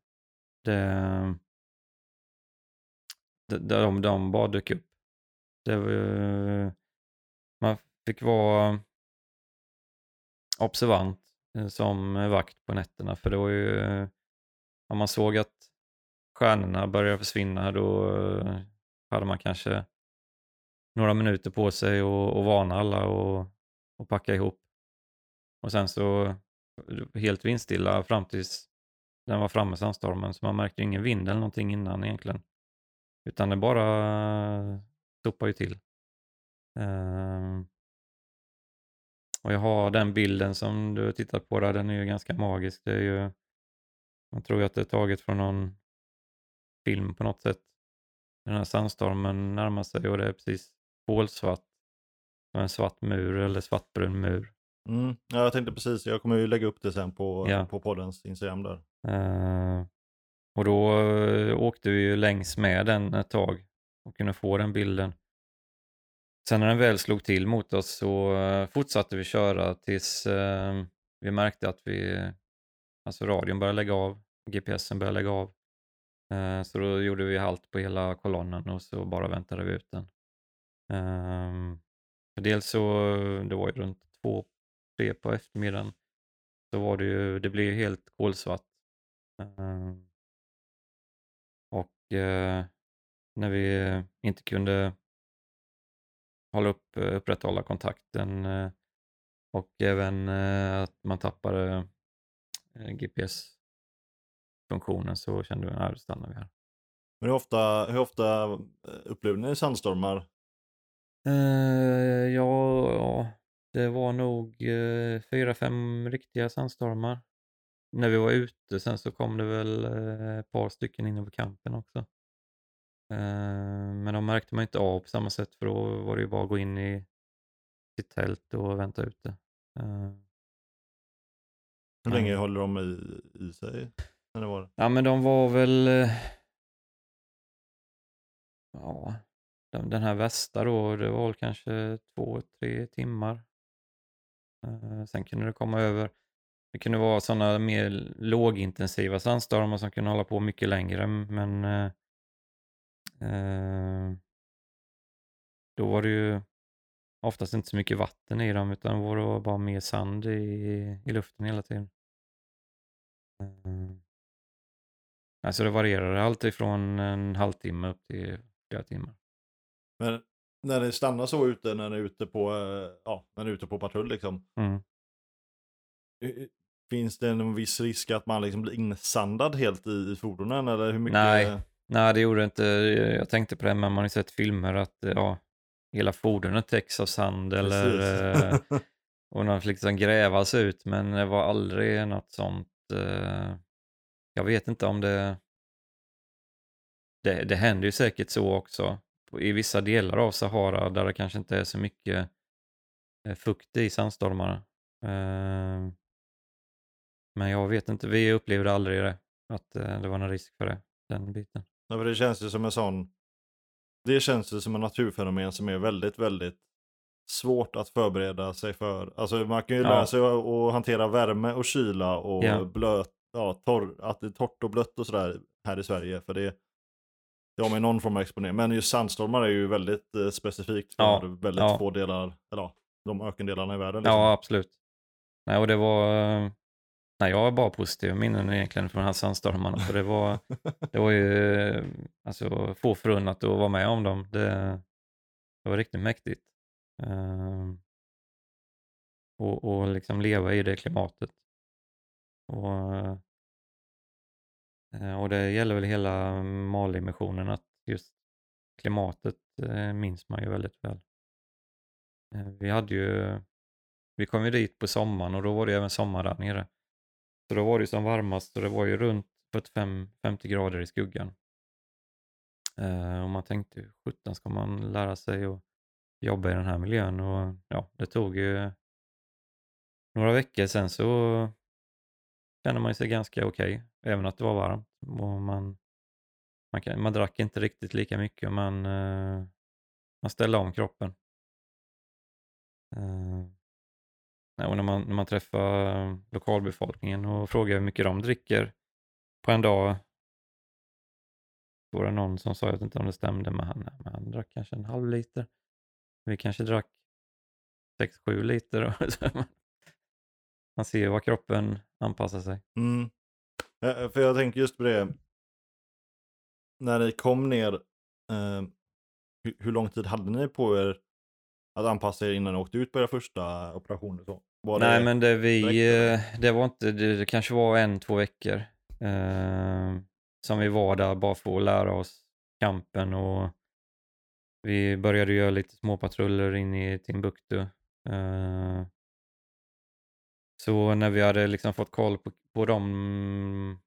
Det, de, de, de bara dök upp. Det, man fick vara observant Eh, som eh, vakt på nätterna för det var ju, eh, om man såg att stjärnorna började försvinna då hade man kanske några minuter på sig att och varna alla och, och packa ihop. Och sen så helt vindstilla fram tills den var framme sandstormen så man märkte ingen vind eller någonting innan egentligen. Utan det bara stoppar ju till. Ehm. Och jag har den bilden som du har tittat på där, den är ju ganska magisk. Det är ju, man tror ju att det är taget från någon film på något sätt. Den här sandstormen närmar sig och det är precis kolsvart. En svart mur eller svartbrun mur. Mm. Ja, jag tänkte precis, jag kommer ju lägga upp det sen på, Ja. på poddens Instagram där. Eh, och då eh, åkte vi ju längs med den ett tag och kunde få den bilden. Sen när den väl slog till mot oss så eh, fortsatte vi köra tills eh, vi märkte att vi, alltså radion började lägga av, GPSen började lägga av. Eh, så då gjorde vi halt på hela kolonnen och så bara väntade vi ut den. Ehm, dels så, det var ju runt två, tre på eftermiddagen, så var det ju, det blev ju helt kolsvart. Ehm, och när vi inte kunde hålla upp, upprätthålla kontakten eh, och även eh, att man tappade eh, GPS-funktionen så kände vi att nu stannar vi här. Men hur ofta, hur ofta eh, upplever ni sandstormar? Eh, ja, det var nog eh, fyra, fem riktiga sandstormar. När vi var ute sen så kom det väl eh, ett par stycken inne på campen också. Eh, men de märkte man inte av på samma sätt för då var det ju bara att gå in i sitt tält och vänta ute. Eh, Hur länge håller de i, i sig? När det var? Ja, men de var väl... eh, Ja, den, här västa då, det var väl kanske två, tre timmar. Sen kunde det komma över. Det kunde vara sådana mer lågintensiva sandstormar som kunde hålla på mycket längre, men då var det ju oftast inte så mycket vatten i dem, utan det var bara mer sand i, i luften hela tiden. Eh, Alltså det varierade allt ifrån en halvtimme upp till flera timmar. Men när ni stannar så ute, när ni är ute på, eh, ja, när ni är ute på patrull liksom. Mm. Finns det en viss risk att man liksom blir insandad helt i, i fordonen? Eller hur mycket? Nej. Nej, det gjorde det inte. Jag tänkte på det, men man har ju sett filmer att eh, ja, hela fordonet täcks av sand eller eh, och något liksom grävas ut, men det var aldrig något sånt. Eh, jag vet inte om det... Det, det händer ju säkert så också i vissa delar av Sahara där det kanske inte är så mycket fukt i sandstormarna. Eh, men jag vet inte, vi upplevde aldrig det, att eh, det var någon risk för det, den biten. För det känns ju som en sån, det känns ju som en naturfenomen som är väldigt, väldigt svårt att förbereda sig för. Alltså man kan ju Ja. lära sig att, att hantera värme och kyla och Ja. blöt, ja, torr, att det är torrt och blött och sådär här i Sverige. För det, det har man ju någon form av exponering. Men just sandstormar är ju väldigt eh, specifikt för Ja, väldigt ja. få delar, eller ja, de ökendelarna i världen. Liksom. Ja, absolut. Nej, och det var... Nej, jag har bara positiva minnen egentligen från de här sandstormarna. För det var, det var ju alltså, få förunnat att vara med om dem. Det, det var riktigt mäktigt. Uh, och, och liksom leva i det klimatet. Och, uh, och det gäller väl hela Mali-missionen att just klimatet uh, minns man ju väldigt väl. Eh, vi hade ju, vi kom ju dit på sommaren och då var det även sommar där nere. Så då var det ju som varmast och det var ju runt 45-50 grader i skuggan. Eh, och man tänkte, hur sjutton ska man lära sig att jobba i den här miljön? Och ja, det tog ju några veckor sen så kände man sig ganska okej, även att det var varmt. Och man, man, kan, man drack inte riktigt lika mycket, man, eh, man ställde om kroppen. Eh, och när man, när man träffar eh, lokalbefolkningen och frågar hur mycket de dricker på en dag, då var det någon som sa, jag vet inte om det stämde, men han, men han drack kanske en halv liter. Vi kanske drack 6-7 liter. man ser vad kroppen anpassar sig. Mm. Eh, för jag tänker just på det. när ni kom ner, eh, hur, hur lång tid hade ni på er att anpassa er innan ni åkte ut på era första operationer? Så? Var Nej, det, men det, vi, direkt, eh, det var inte, det, det kanske var en, två veckor eh, som vi var där bara för att lära oss kampen och vi började göra lite småpatruller in i Timbuktu. Eh, så när vi hade liksom fått koll på, på de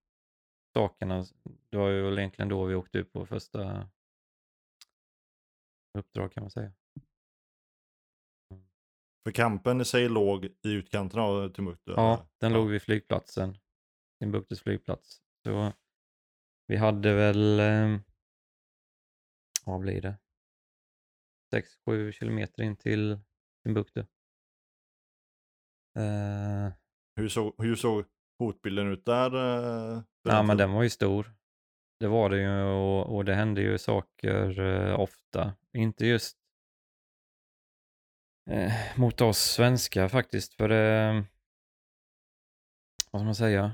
sakerna, det var ju egentligen då vi åkte ut på första uppdrag kan man säga. För kampen i sig låg i utkanten av Timbuktu? Ja, den låg vid flygplatsen. Timbuktus flygplats. Så vi hade väl, eh, vad blir det? 6-7 kilometer in till Timbuktu. Eh, Hur, såg, hur såg hotbilden ut där? eh, ja, men den var ju stor. Det var det ju och, och det hände ju saker eh, ofta. Inte just eh, mot oss svenskar faktiskt, för det, vad ska man säga?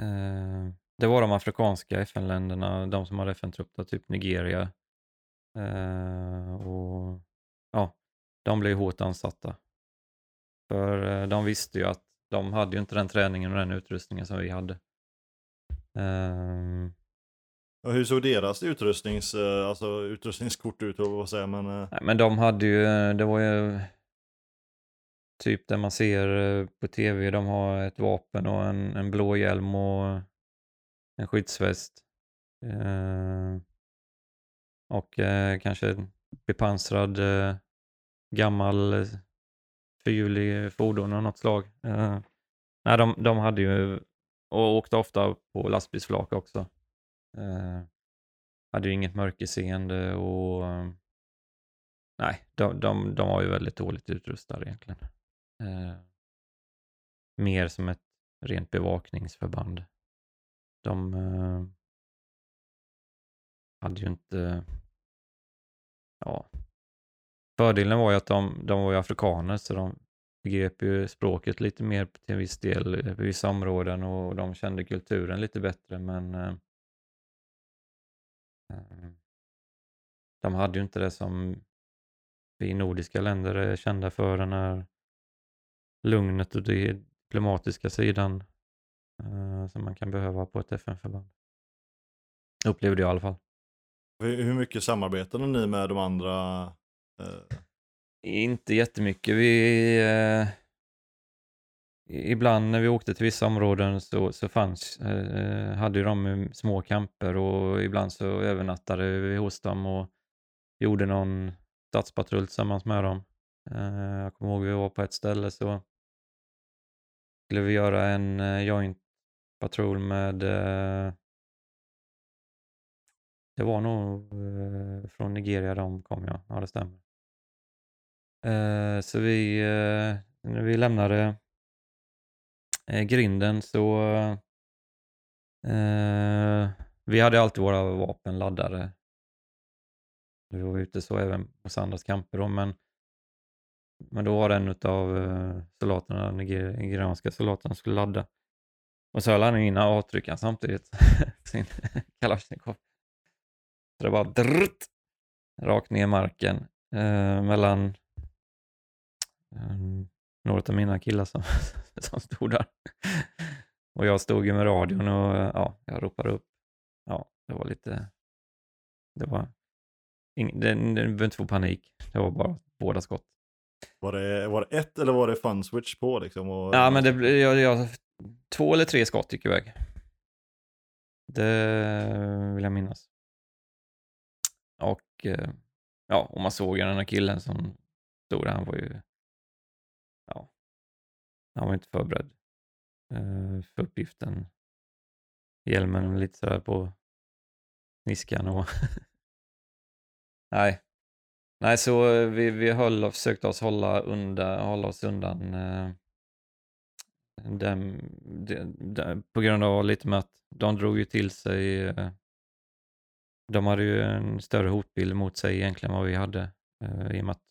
Eh, det var de afrikanska FN-länderna, de som hade FN-trupp, typ Nigeria. Eh, och ja, de blev hårt ansatta. För eh, de visste ju att de hade ju inte den träningen och den utrustningen som vi hade. Ehm, och hur såg deras utrustnings, eh, alltså, utrustningskort ut? Vad säger man? Eh, nej, men de hade ju, eh, det var ju typ det man ser på tv, de har ett vapen och en, en blå hjälm och en skyddsväst. Eh, och eh, kanske en bepansrad eh, gammal fyrhjulig fordon av något slag. Nej, de, de hade ju, och åkte ofta på lastbilsflak också. Eh, hade ju inget mörkerseende och nej, de, de, de var ju väldigt dåligt utrustade egentligen. Eh, mer som ett rent bevakningsförband. De eh, hade ju inte, ja, fördelen var ju att de, de var ju afrikaner så de begrep ju språket lite mer till viss del på vissa områden och de kände kulturen lite bättre men eh, de hade ju inte det som vi nordiska länder är kända för, den här lugnet och det diplomatiska sidan eh, som man kan behöva på ett FN-förband. Upplevde jag i alla fall. Hur hur mycket samarbetade ni med de andra? eh, Inte jättemycket. Vi, eh, ibland när vi åkte till vissa områden så, så fanns, eh, eh hade ju de små camper och ibland så övernattade vi hos dem och gjorde någon stadspatrull tillsammans med dem. Eh, jag kommer ihåg vi var på ett ställe så skulle vi göra en eh, joint patrull med eh, det var nog eh, från Nigeria de kom ja, ja det stämmer. Eh, så vi, eh, när vi lämnade eh, grinden så eh, vi hade alltid våra vapen laddade. Vi var ute så även på Sandras camper då, men, men då var det en av eh, soldaterna, nigerianska soldaterna skulle ladda. Och så höll han in avtryckaren samtidigt, sin kalasjnikov. Så det var drrt, rakt ner i marken eh, mellan ehm, några av mina killar som, som stod där. Och jag stod ju med radion och ja, jag ropade upp. Ja, det var lite, det var, ing, det, det behöver inte få panik. Det var bara båda skott. Var det, var det ett eller var det fun switch på liksom? Och, Ja, men det blev, jag, jag, två eller tre skott gick iväg. Det vill jag minnas. Och eh, ja, och man såg ju den här killen som stod där, han var ju, han var inte förberedd eh, för uppgiften. Hjälmen lite sådär på sniskan och nej. Nej, så eh, vi, vi höll och försökte oss hålla, undan, hålla oss undan eh, dem, de, de, på grund av lite med att de drog ju till sig, eh, de hade ju en större hotbild mot sig egentligen vad vi hade eh, i och med att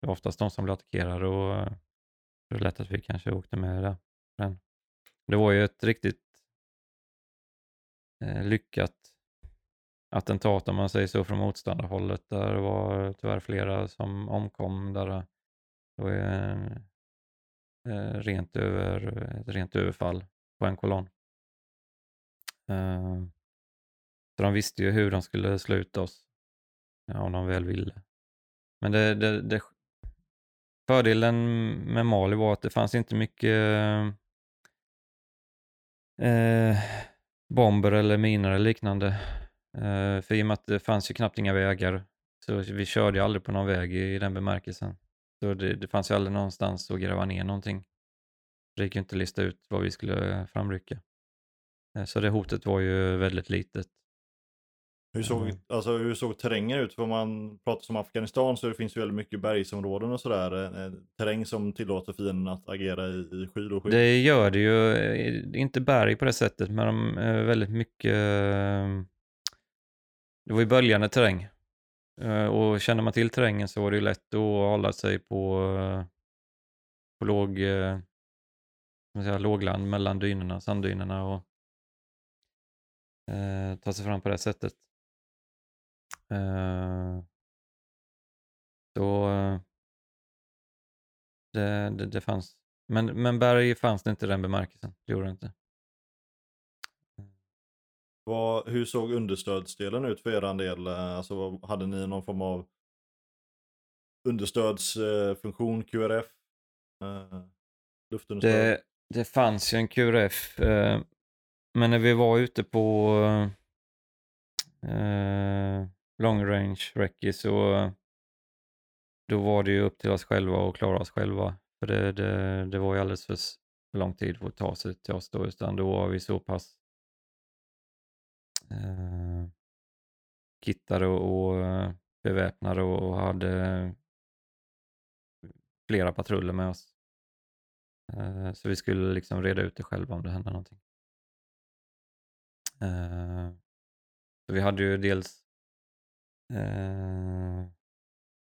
det var oftast de som blev attackerade och eh, det var lätt att vi kanske åkte med där. Men det var ju ett riktigt eh, lyckat attentat om man säger så från motståndarhållet. Där det var tyvärr flera som omkom. Där det var en, eh, rent, över, ett rent överfall på en kolonn. Eh, så de visste ju hur de skulle slå ut oss. Om de väl ville. Men det, det, det, fördelen med Mali var att det fanns inte mycket eh, bomber eller minor eller liknande. Eh, för i och med att det fanns ju knappt inga vägar så vi körde ju aldrig på någon väg i, i den bemärkelsen. Så det, det fanns ju aldrig någonstans att gräva ner någonting. Det gick ju inte att lista ut vad vi skulle framrycka. Eh, så det hotet var ju väldigt litet. Hur såg, Mm. alltså, hur såg terrängen ut? För om man pratar som Afghanistan så det finns ju väldigt mycket bergsområden och sådär. Eh, terräng som tillåter fienden att agera i, i skydd och skydd. Det gör det ju, eh, inte berg på det sättet, men de väldigt mycket... eh, Det var ju böljande terräng. Eh, Och känner man till terrängen så var det ju lätt att hålla sig på, eh, på låg, eh, säga, lågland mellan dynorna, sanddynerna och eh, ta sig fram på det sättet. Eh, så eh, det, det, det fanns. Men, men berg fanns det inte i den bemärkelsen. Det gjorde det inte. Vad, hur såg understödsdelen ut för er del? Eh, Alltså, hade ni någon form av understödsfunktion, QRF? Luftunderstöd? Det, det fanns ju en QRF, men när vi var ute på long range recce så då var det ju upp till oss själva att klara oss själva. För det, det, det var ju alldeles för för lång tid för att ta sig till oss då, utan då var vi så pass eh, kittade och, och eh, beväpnade och, och hade flera patruller med oss. Eh, så vi skulle liksom reda ut det själva om det hände någonting. Eh, så vi hade ju dels eh,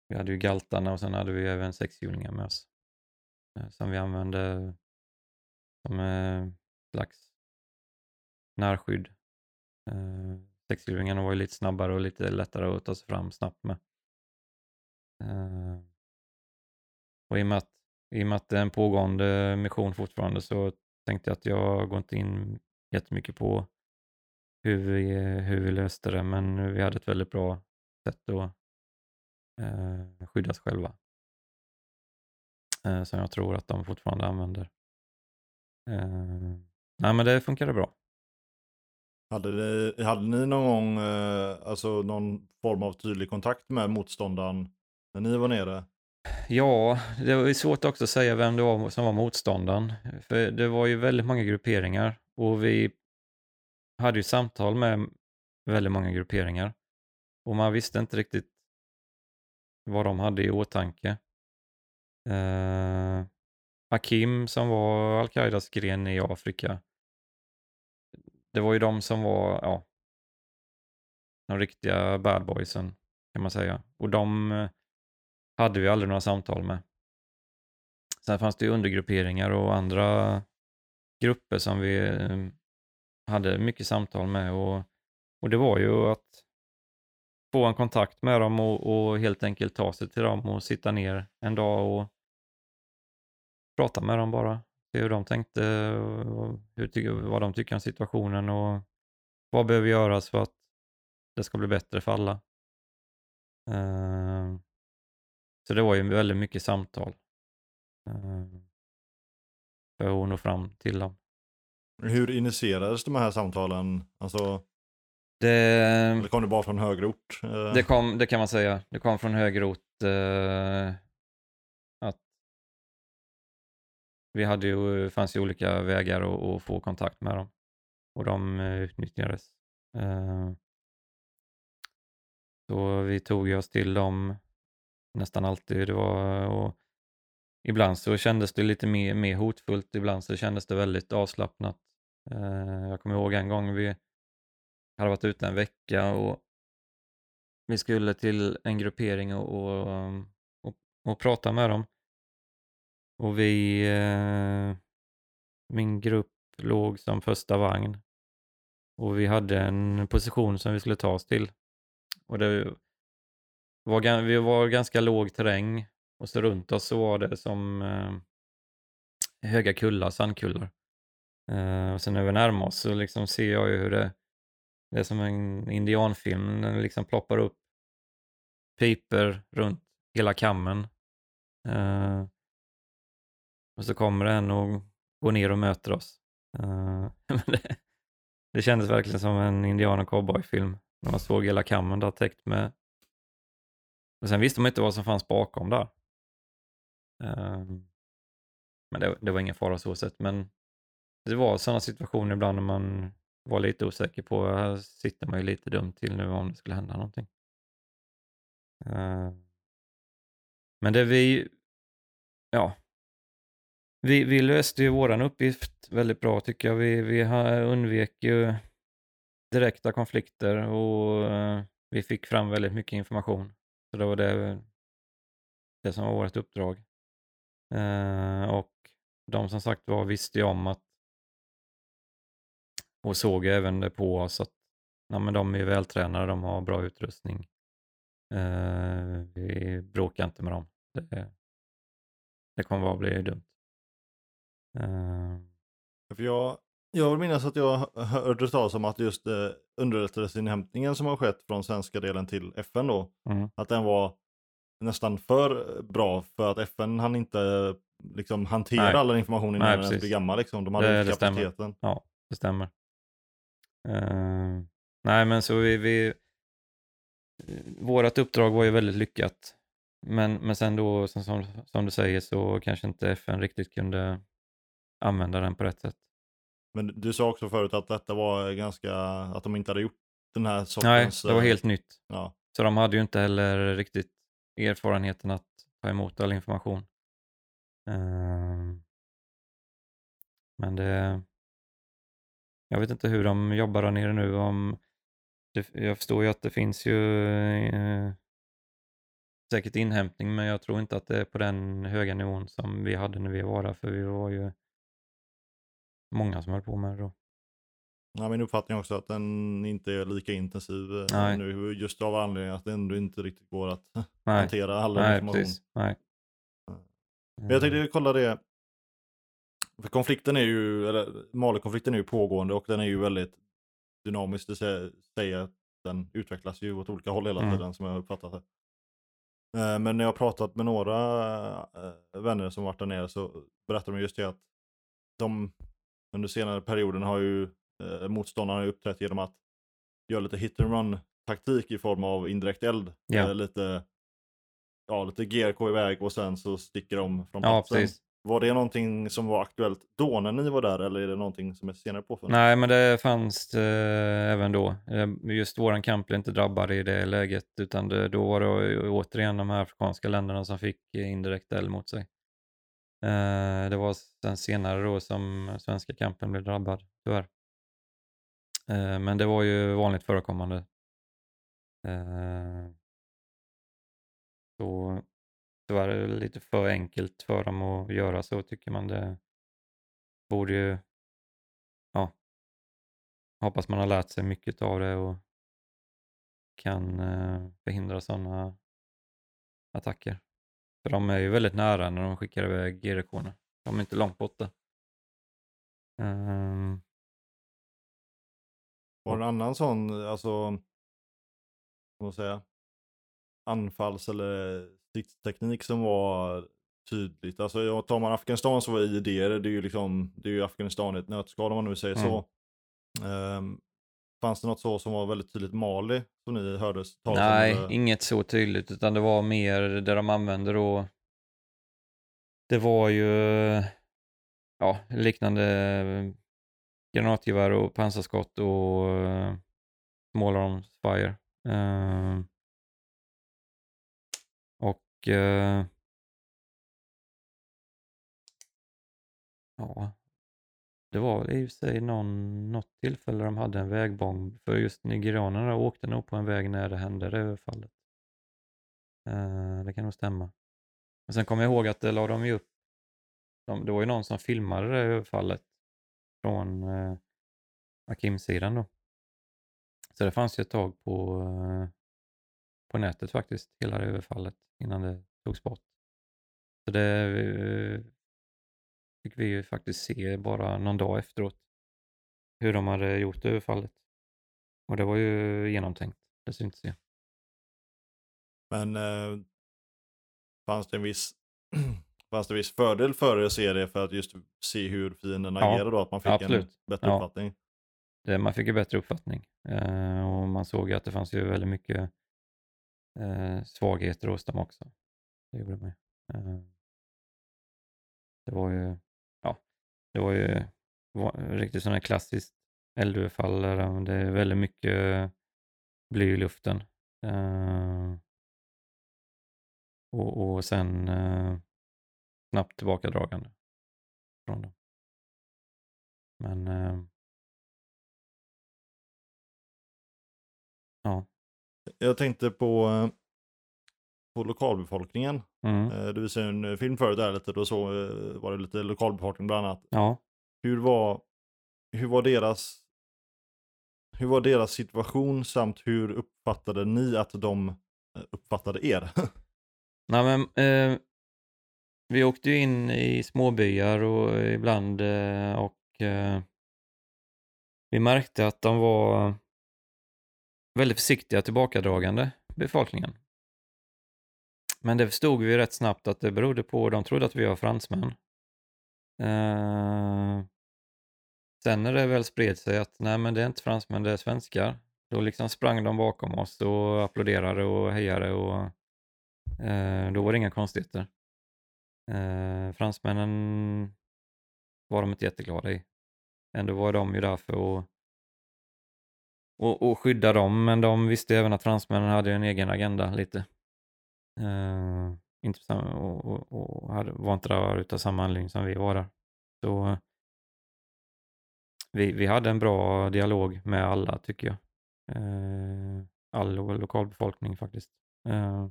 vi hade ju galtarna och sen hade vi även sexhjulingar med oss. Eh, som vi använde som eh, slags närskydd. Eh, sexhjulingarna var ju lite snabbare och lite lättare att ta sig fram snabbt med. Eh, och i och, med att, i och med att det är en pågående mission fortfarande så tänkte jag att jag går inte in jättemycket på hur vi, hur vi löste det, men vi hade ett väldigt bra sätt att eh, skydda oss själva. Eh, som jag tror att de fortfarande använder. Eh, nej, men det funkade bra. Hade, ni, hade ni någon gång eh, alltså någon form av tydlig kontakt med motståndaren när ni var nere? Ja, det var svårt också att säga vem det var som var motståndaren. För det var ju väldigt många grupperingar och vi hade ju samtal med väldigt många grupperingar. Och man visste inte riktigt vad de hade i åtanke. Eh, Hakim som var Al-Qaidas gren i Afrika. Det var ju de som var, ja, de riktiga bad boysen kan man säga. Och de eh, hade vi aldrig några samtal med. Sen fanns det ju undergrupperingar och andra grupper som vi eh, hade mycket samtal med och, och det var ju att få en kontakt med dem och, och helt enkelt ta sig till dem och sitta ner en dag och prata med dem bara. Se hur de tänkte, och hur, vad de tycker om situationen och vad behöver göras för att det ska bli bättre för alla. Eh, så det var ju väldigt mycket samtal eh, för att nå fram till dem. Hur initierades de här samtalen? Alltså, det, eller kom det bara från högre ort? Eh, det, kom, det kan man säga. Det kom från höger ort. Eh, att vi hade ju, fanns ju olika vägar att, att få kontakt med dem och de eh, utnyttjades. Eh, så vi tog oss till dem nästan alltid. Det var, och ibland så kändes det lite mer, mer hotfullt, ibland så kändes det väldigt avslappnat. Eh, jag kommer ihåg en gång vi hade varit ute en vecka och vi skulle till en gruppering och, och, och, och prata med dem. Och vi, eh, min grupp låg som första vagn. Och vi hade en position som vi skulle ta oss till. Och det var, vi var ganska låg terräng och så runt oss så var det som eh, höga kullar, sandkullar. Eh, och sen när vi närmar oss så liksom ser jag ju hur det, det är som en indianfilm, den liksom ploppar upp piper runt hela kammen. Uh, och så kommer det en och går ner och möter oss. Uh, det, det kändes verkligen som en indian och cowboyfilm när man såg hela kammen där täckt med... Och sen visste man inte vad som fanns bakom där. Uh, men det, det var ingen fara så sett, men det var sådana situationer ibland när man var lite osäker på, här sitter man ju lite dumt till nu om det skulle hända någonting. Eh. Men det vi, ja, vi, vi löste ju våran uppgift väldigt bra tycker jag. Vi, vi undvek ju direkta konflikter och eh, vi fick fram väldigt mycket information. Så det var det, det som var vårt uppdrag. Eh, och de som sagt var visste ju om att och såg även det på oss att ja, men de är vältränade, de har bra utrustning. Eh, vi bråkar inte med dem. Det, det kommer bara bli dumt. Eh, För jag, jag vill minnas att jag hö- hörde talas om att just eh, underrättelseinhämtningen som har skett från svenska delen till FN då, mm, att den var nästan för bra för att FN hann inte liksom hantera Nej. all information innan den blev gammal. Liksom. De hade Det- inte kapaciteten. det stämmer. Eh, nej, men så vi, vi vårat uppdrag var ju väldigt lyckat. Men, men sen då, som, som, som du säger, så kanske inte FN riktigt kunde använda den på rätt sätt. Men du sa också förut att detta var ganska, att de inte hade gjort den här Nej, sortens... det var eh, helt nytt. Ja. Så de hade ju inte heller riktigt erfarenheten att ta emot all information. Ehm, Men det... Jag vet inte hur de jobbar där nere nu. Om det, jag förstår ju att det finns ju eh, säkert inhämtning, men jag tror inte att det är på den höga nivån som vi hade när vi var där, för vi var ju många som höll på med det då. Ja, min uppfattning är också att den inte är lika intensiv eh, Nej. nu, just av anledningen att det ändå inte riktigt går att Nej, hantera all nej information. precis. Nej. Men jag tänkte kolla det, för konflikten är ju, eller Mali-konflikten är ju pågående och den är ju väldigt dynamisk, det sä- säger att den utvecklas ju åt olika håll hela Mm. tiden som jag har uppfattat det. Eh, Men när jag har pratat med några eh, vänner som varit där nere så berättar de just det att de under senare perioden har ju eh, motståndarna uppträtt genom att göra lite hit and run taktik i form av indirekt eld. Ja. Eh, Lite, ja, lite GRK iväg och sen så sticker de från Ja, platsen. precis. Var det någonting som var aktuellt då när ni var där eller är det någonting som är senare påfunnet? Nej, men det fanns eh, även då. Eh, just våran kamp blev inte drabbad i det läget, utan det, då var det återigen de här afrikanska länderna som fick indirekt eld mot sig. Eh, det var sen senare då som svenska kampen blev drabbad, tyvärr. Eh, men det var ju vanligt förekommande. Eh, så tyvärr är det lite för enkelt för dem att göra så, tycker man. Det borde ju ja, hoppas man har lärt sig mycket av det och kan eh, förhindra sådana attacker. För de är ju väldigt nära när de skickar iväg GDK-erna. De är inte långt borta. Ehm. Um... Var det en annan sån, alltså, vad man säga, anfalls eller stridsteknik som var tydligt? Alltså tar man Afghanistan så var IED, det är ju liksom, det är ju Afghanistan i ett nötskal om man nu säger så. Ehm, fanns det något så som var väldigt tydligt Mali som ni hörde talas om? nej, inget så tydligt utan det var mer det de använde då. Det var ju ja, liknande granatgevär och pansarskott och uh, small arms fire. Och eh, ja, det var väl i och för sig någon, något tillfälle de hade en vägbomb för just nigerianerna åkte nog på en väg när det hände det överfallet. Eh, det kan nog stämma. Men sen kommer jag ihåg att det la de ju upp, de, det var ju någon som filmade det överfallet från eh, Akim-sidan då. Så det fanns ju ett tag på, eh, på nätet faktiskt, hela det överfallet, innan det togs bort. Så det eh, fick vi ju faktiskt se bara någon dag efteråt, hur de hade gjort överfallet. Och det var ju genomtänkt, det syntes ju. Men eh, fanns det en viss Fanns det viss fördel för er att se det för att just se hur fienden Ja, agerar då? Att man fick absolut. en bättre Ja. uppfattning? Det, man fick ju bättre uppfattning eh, och man såg ju att det fanns ju väldigt mycket eh, svagheter hos dem också. Det gjorde man ju. Eh, det var ju, ja, det var ju var, riktigt sådana klassiskt eldöverfall där det är väldigt mycket bly i luften. Eh, och, och sen eh, snabbt tillbakadragande från dem. Men eh, ja. Jag tänkte på, eh, på lokalbefolkningen. Mm, Eh, Du visade en eh, film förut där lite, då så var det lite lokalbefolkning bland annat. ja. Hur var, hur var deras hur var deras situation samt hur uppfattade ni att de uppfattade er? Nej, men, eh, vi åkte ju in i småbyar och ibland eh, och eh, vi märkte att de var väldigt försiktiga tillbakadragande, befolkningen. Men det förstod vi rätt snabbt att det berodde på, de trodde att vi var fransmän. Eh, sen när det väl spred sig att nej men det är inte fransmän, det är svenskar. Då liksom sprang de bakom oss och applåderade och hejade och eh, då var det inga konstigheter. Eh, fransmännen var de inte jätteglada i. Ändå var de ju där för att och, och skydda dem, men de visste även att fransmännen hade en egen agenda lite. Uh, inte samma, och, och, och hade, var inte där utav samma anledning som vi var där. Så eh, vi, vi hade en bra dialog med alla tycker jag. Uh, all lo- lokalbefolkning faktiskt. Uh,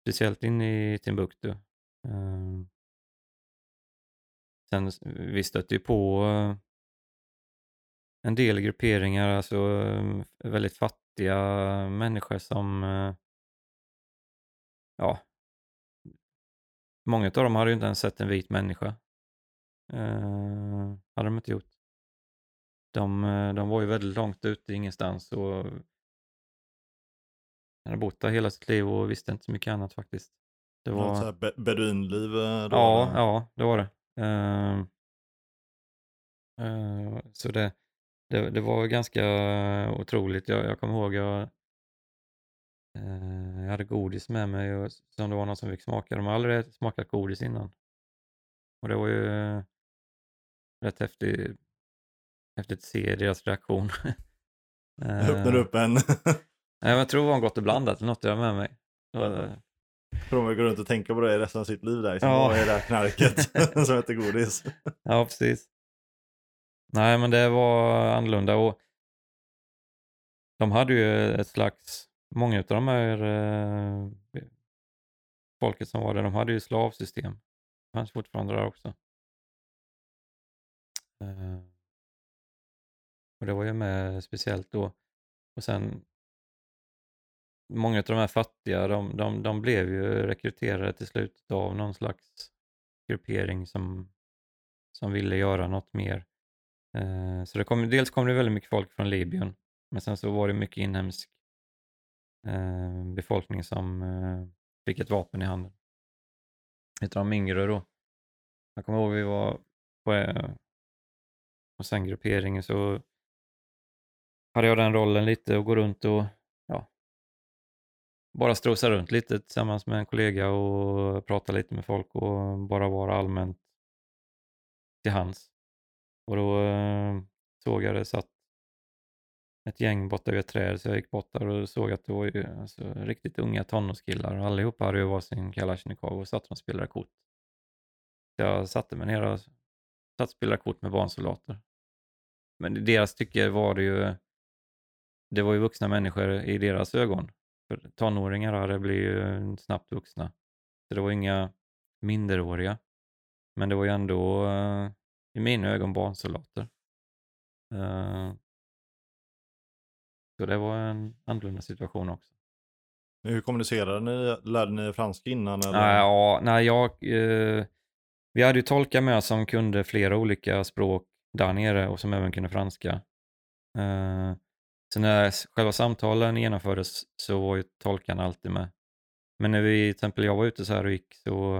speciellt inne i Timbuktu. Uh, sen vi stötte ju på en del grupperingar, alltså eh, väldigt fattiga människor som, eh, ja, många av dem hade ju inte ens sett en vit människa. Eh, hade de inte gjort. De, eh, de var ju väldigt långt ute ingenstans och hade bott där hela sitt liv och visste inte så mycket annat faktiskt. Det Något var... så här be- beduinliv? eh, Då, Ja, ja, det var det. Ehm, eh, så det, det, det var ganska otroligt. Jag, jag kommer ihåg, jag, eh, jag hade godis med mig och, som det var någon som fick smaka. De har aldrig smakat godis innan. Och det var ju eh, rätt häftigt, häftigt att se deras reaktion. Jag öppnar Eh, upp en. nej, jag tror det var en gott och blandat eller något jag har med mig. Var- För de går runt och tänka på det resten av sitt liv där. Liksom. Ja. Vad är det här knarket som heter godis? Ja, precis. Nej, men det var annorlunda och de hade ju ett slags, många av de här eh, folket som var där, de hade ju slavsystem. Det fanns fortfarande där också. Eh, och det var ju med speciellt då. Och sen många av de här fattiga, de, de, de blev ju rekryterade till slut av någon slags gruppering som, som ville göra något mer. Eh, så det kom, dels kom det väldigt mycket folk från Libyen, men sen så var det mycket inhemsk eh, befolkning som eh, fick ett vapen i handen. Ett de yngre då. Jag kommer ihåg vi var på, eh, hos en gruppering så hade jag den rollen lite och gå runt och ja, bara strosa runt lite tillsammans med en kollega och prata lite med folk och bara vara allmänt till hands. Och då eh, såg jag det satt ett gäng borta vid ett träd så jag gick bort där och såg att det var ju alltså, riktigt unga tonårskillar och allihopa hade ju varsin Kalashnikov och satt och spelade kort. Så jag satte mig ner och satt och spelade kort med barnsoldater. Men i deras tycke var det ju, det var ju vuxna människor i deras ögon. För tonåringar det blir ju snabbt vuxna. Så det var inga minderåriga. Men det var ju ändå eh, i mina ögon barnsoldater. Eh, Så det var en annorlunda situation också. Hur kommunicerade ni? Lärde ni franska innan? Eller? Nej, ja, nej, jag, eh, vi hade ju tolkar med oss som kunde flera olika språk där nere och som även kunde franska. Eh, så när själva samtalen genomfördes så var ju tolkarna alltid med. Men när vi, till exempel jag var ute så här och gick så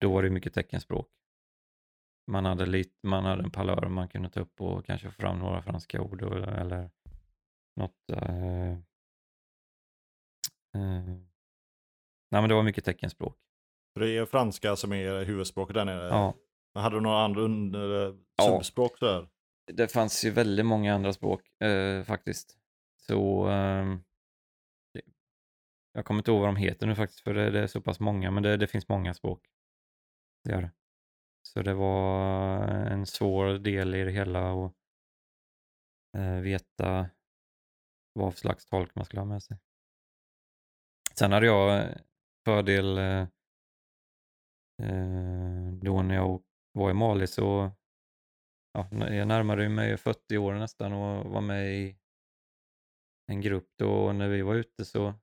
då var det mycket teckenspråk. Man hade, lite, man hade en palör man kunde ta upp och kanske få fram några franska ord eller något. Eh, eh, nej men det var mycket teckenspråk. Det är franska som är huvudspråket där nere? Ja. Men hade du några andra under, Ja. subspråk där? Det fanns ju väldigt många andra språk eh, faktiskt. Så ehm, jag kommer inte ihåg vad de heter nu faktiskt för det, det är så pass många men det, det finns många språk. Det gör det. Så det var en svår del i det hela att eh, veta vad för slags tolk man skulle ha med sig. Sen hade jag fördel eh, då när jag var i Mali så ja, jag närmade mig 40 år nästan och var med i en grupp då och när vi var ute så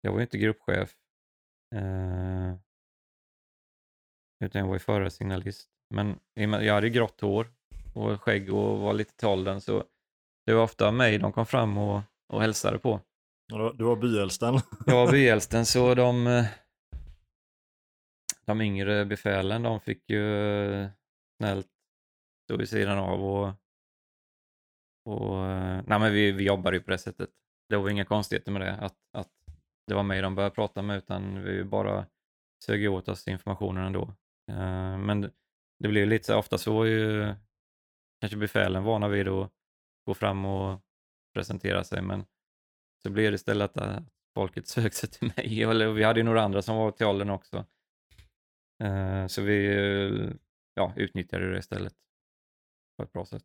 jag var ju inte gruppchef eh, utan jag var ju förarsignalist. Men jag hade grått hår och skägg och var lite till åldern så det var ofta mig de kom fram och, och hälsade på. Du var byäldsten. Jag var byäldsten så de, de yngre befälen de fick ju snällt stå vid sidan av och, och nej men vi, vi jobbade ju på det sättet. Det var inga konstigheter med det, att, att det var mig de började prata med utan vi bara sög åt oss informationen ändå. Eh, Men det- blev lite så ofta så var ju kanske befälen vana vid att gå fram och presentera sig men så blev det istället att äh, folket sög sig till mig. Eller vi hade ju några andra som var till åldern också. Eh, Så vi eh, ja, utnyttjade det istället på ett bra sätt.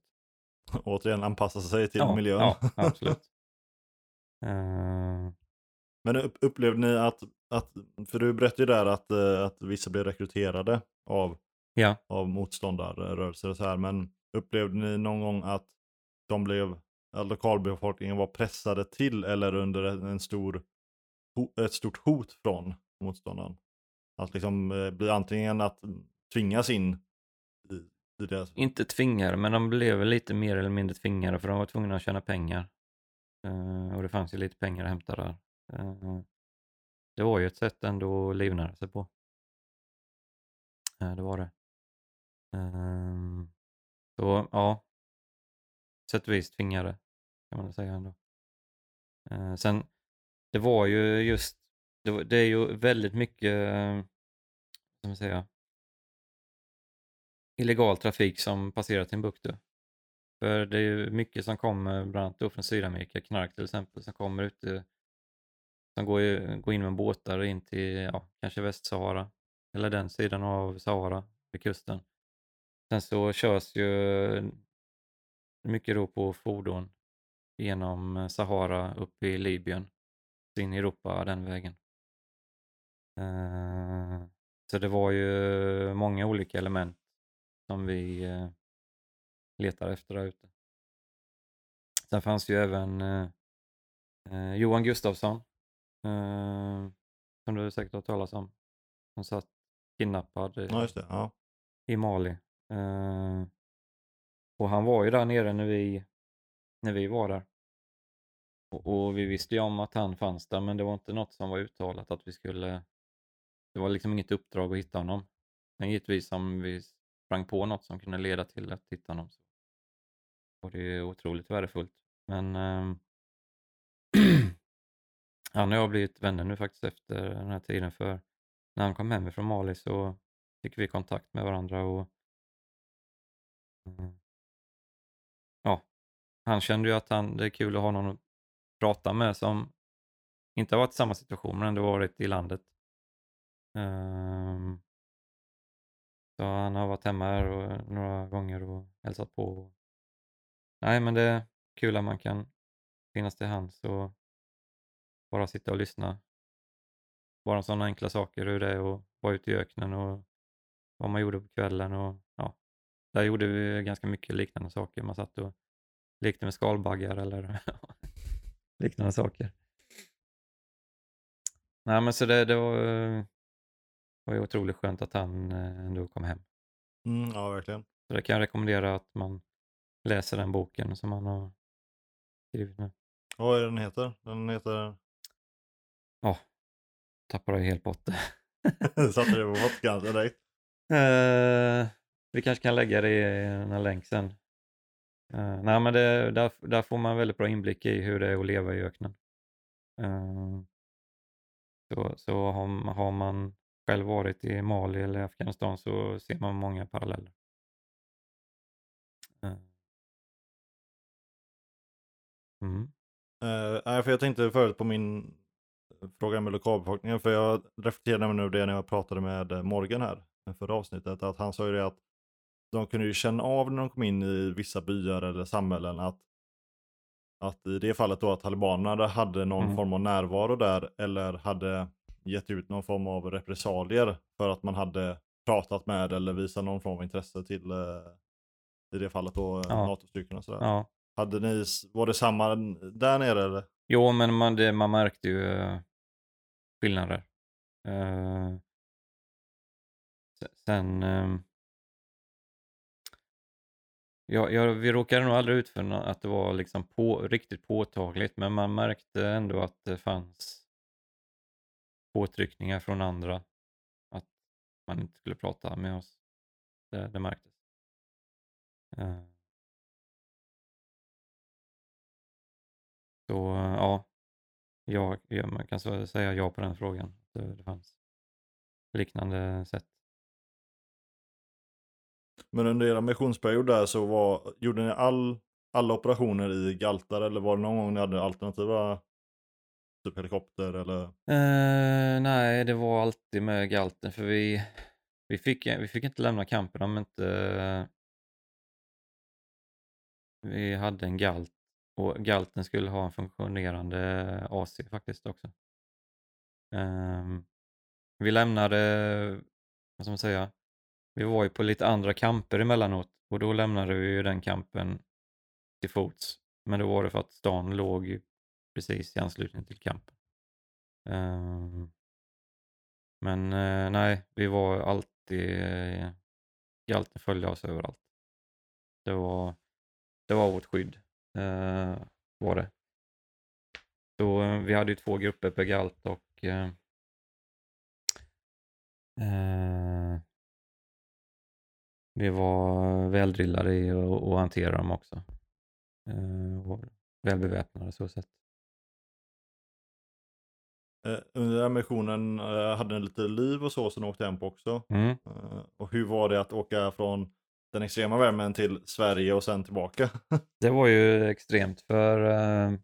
Återigen anpassa sig till ja, miljön. Ja, absolut. Men upp- upplevde ni att, att för du berättade ju där att, eh, att vissa blev rekryterade av, Ja, av motståndarrörelser och så här, men upplevde ni någon gång att de blev, att lokalbefolkningen var pressade till eller under en stor, ett stort hot från motståndaren? Att liksom eh, bli antingen att tvingas in i, i det. inte tvingade, men de blev lite mer eller mindre tvingade för de var tvungna att tjäna pengar. Eh, och det fanns ju lite pengar att hämta där. Eh, det var ju ett sätt ändå att livnära sig på. Eh, det var det. Eh, så ja, sätt och vis tvingade kan man väl säga ändå. Sen, det var ju just, det, var, det är ju väldigt mycket, som man säga, illegal trafik som passerar Timbuktu. För det är ju mycket som kommer, bland annat då från Sydamerika, knark till exempel, som kommer ute som går, går in med båtar in till, ja, kanske Västsahara, eller den sidan av Sahara, vid kusten. Sen så körs ju mycket då på fordon genom Sahara upp i Libyen, in i Europa den vägen. Eh, så det var ju många olika element som vi eh, letade efter där ute. Sen fanns ju även eh, Johan Gustafsson, eh, som du säkert har talas om, som satt kidnappad i- Ja, det. Ja. i Mali. Eh, och han var ju där nere när vi, när vi var där. Och, och vi visste ju om att han fanns där men det var inte något som var uttalat att vi skulle, det var liksom inget uppdrag att hitta honom. Men givetvis om vi sprang på något som kunde leda till att hitta honom så var det ju otroligt värdefullt. Men ehm, han och jag har blivit vänner nu faktiskt efter den här tiden för när han kom hem från Mali så fick vi kontakt med varandra och mm. Ja, han kände ju att han, det är kul att ha någon att prata med som inte har varit i samma situation men ändå varit i landet. Um, så han har varit hemma här och, några gånger och hälsat på. Nej, men det är kul att man kan finnas till hands och bara sitta och lyssna. Bara sådana enkla saker, hur det är att vara ute i öknen och vad man gjorde på kvällen och ja, där gjorde vi ganska mycket liknande saker. Man satt och lekte med skalbaggar eller liknande saker. Nej men så det, det var, var ju otroligt skönt att han eh, ändå kom hem. Mm, ja, verkligen. Så det kan jag rekommendera att man läser den boken som han har skrivit nu. Vad är den heter? Den heter... Ja, tappar jag helt bort det. Satte det på vodkan direkt. Eh, vi kanske kan lägga det i en länk sen. Eh, nej, men det, där, där får man väldigt bra inblick i hur det är att leva i öknen. Eh, så så har, har man själv varit i Mali eller Afghanistan så ser man många paralleller. Mm. Uh, för jag tänkte förut på min fråga med lokalbefolkningen, för jag reflekterade nu det när jag pratade med Morgan här i förra avsnittet, att han sa ju det att de kunde ju känna av när de kom in i vissa byar eller samhällen att, att i det fallet då att talibanerna hade någon Mm. form av närvaro där eller hade gett ut någon form av repressalier för att man hade pratat med eller visat någon form av intresse till eh, i det fallet då Ja. NATO-styrkorna sådär. Ja. Hade ni, var det samma där nere eller? Jo, men man, det, man märkte ju eh, skillnader. Uh, sen... Uh, ja, ja, vi råkade nog aldrig ut för att det var liksom på, riktigt påtagligt, men man märkte ändå att det fanns påtryckningar från andra att man inte skulle prata med oss. Det, det märktes. Uh, Så ja, ja, ja, man kan så säga ja på den frågan. Det, fanns liknande sätt. Men under er missionsperiod där så var, gjorde ni all, alla operationer i Galtar eller var det någon gång ni hade alternativa typ helikopter eller? Eh, nej, det var alltid med galten för vi, vi, fick, vi fick inte lämna campen om inte vi hade en galt och galten skulle ha en funktionerande AC faktiskt också. Um, vi lämnade, vad ska man säga, vi var ju på lite andra kamper emellanåt och då lämnade vi ju den kampen till fots. Men då var det för att stan låg ju precis i anslutning till kampen. Um, men uh, nej, vi var alltid, uh, galten följde oss överallt. Det var, det var vårt skydd, eh, var det. Så eh, vi hade ju två grupper per galt och eh, eh, vi var väldrillade i att hantera dem också. Eh, och välbeväpnade så sett. Eh, under den missionen hade ni lite liv och så som ni åkte hem på också. Mm. Och hur var det att åka från den extrema värmen till Sverige och sen tillbaka? Det var ju extremt för eh,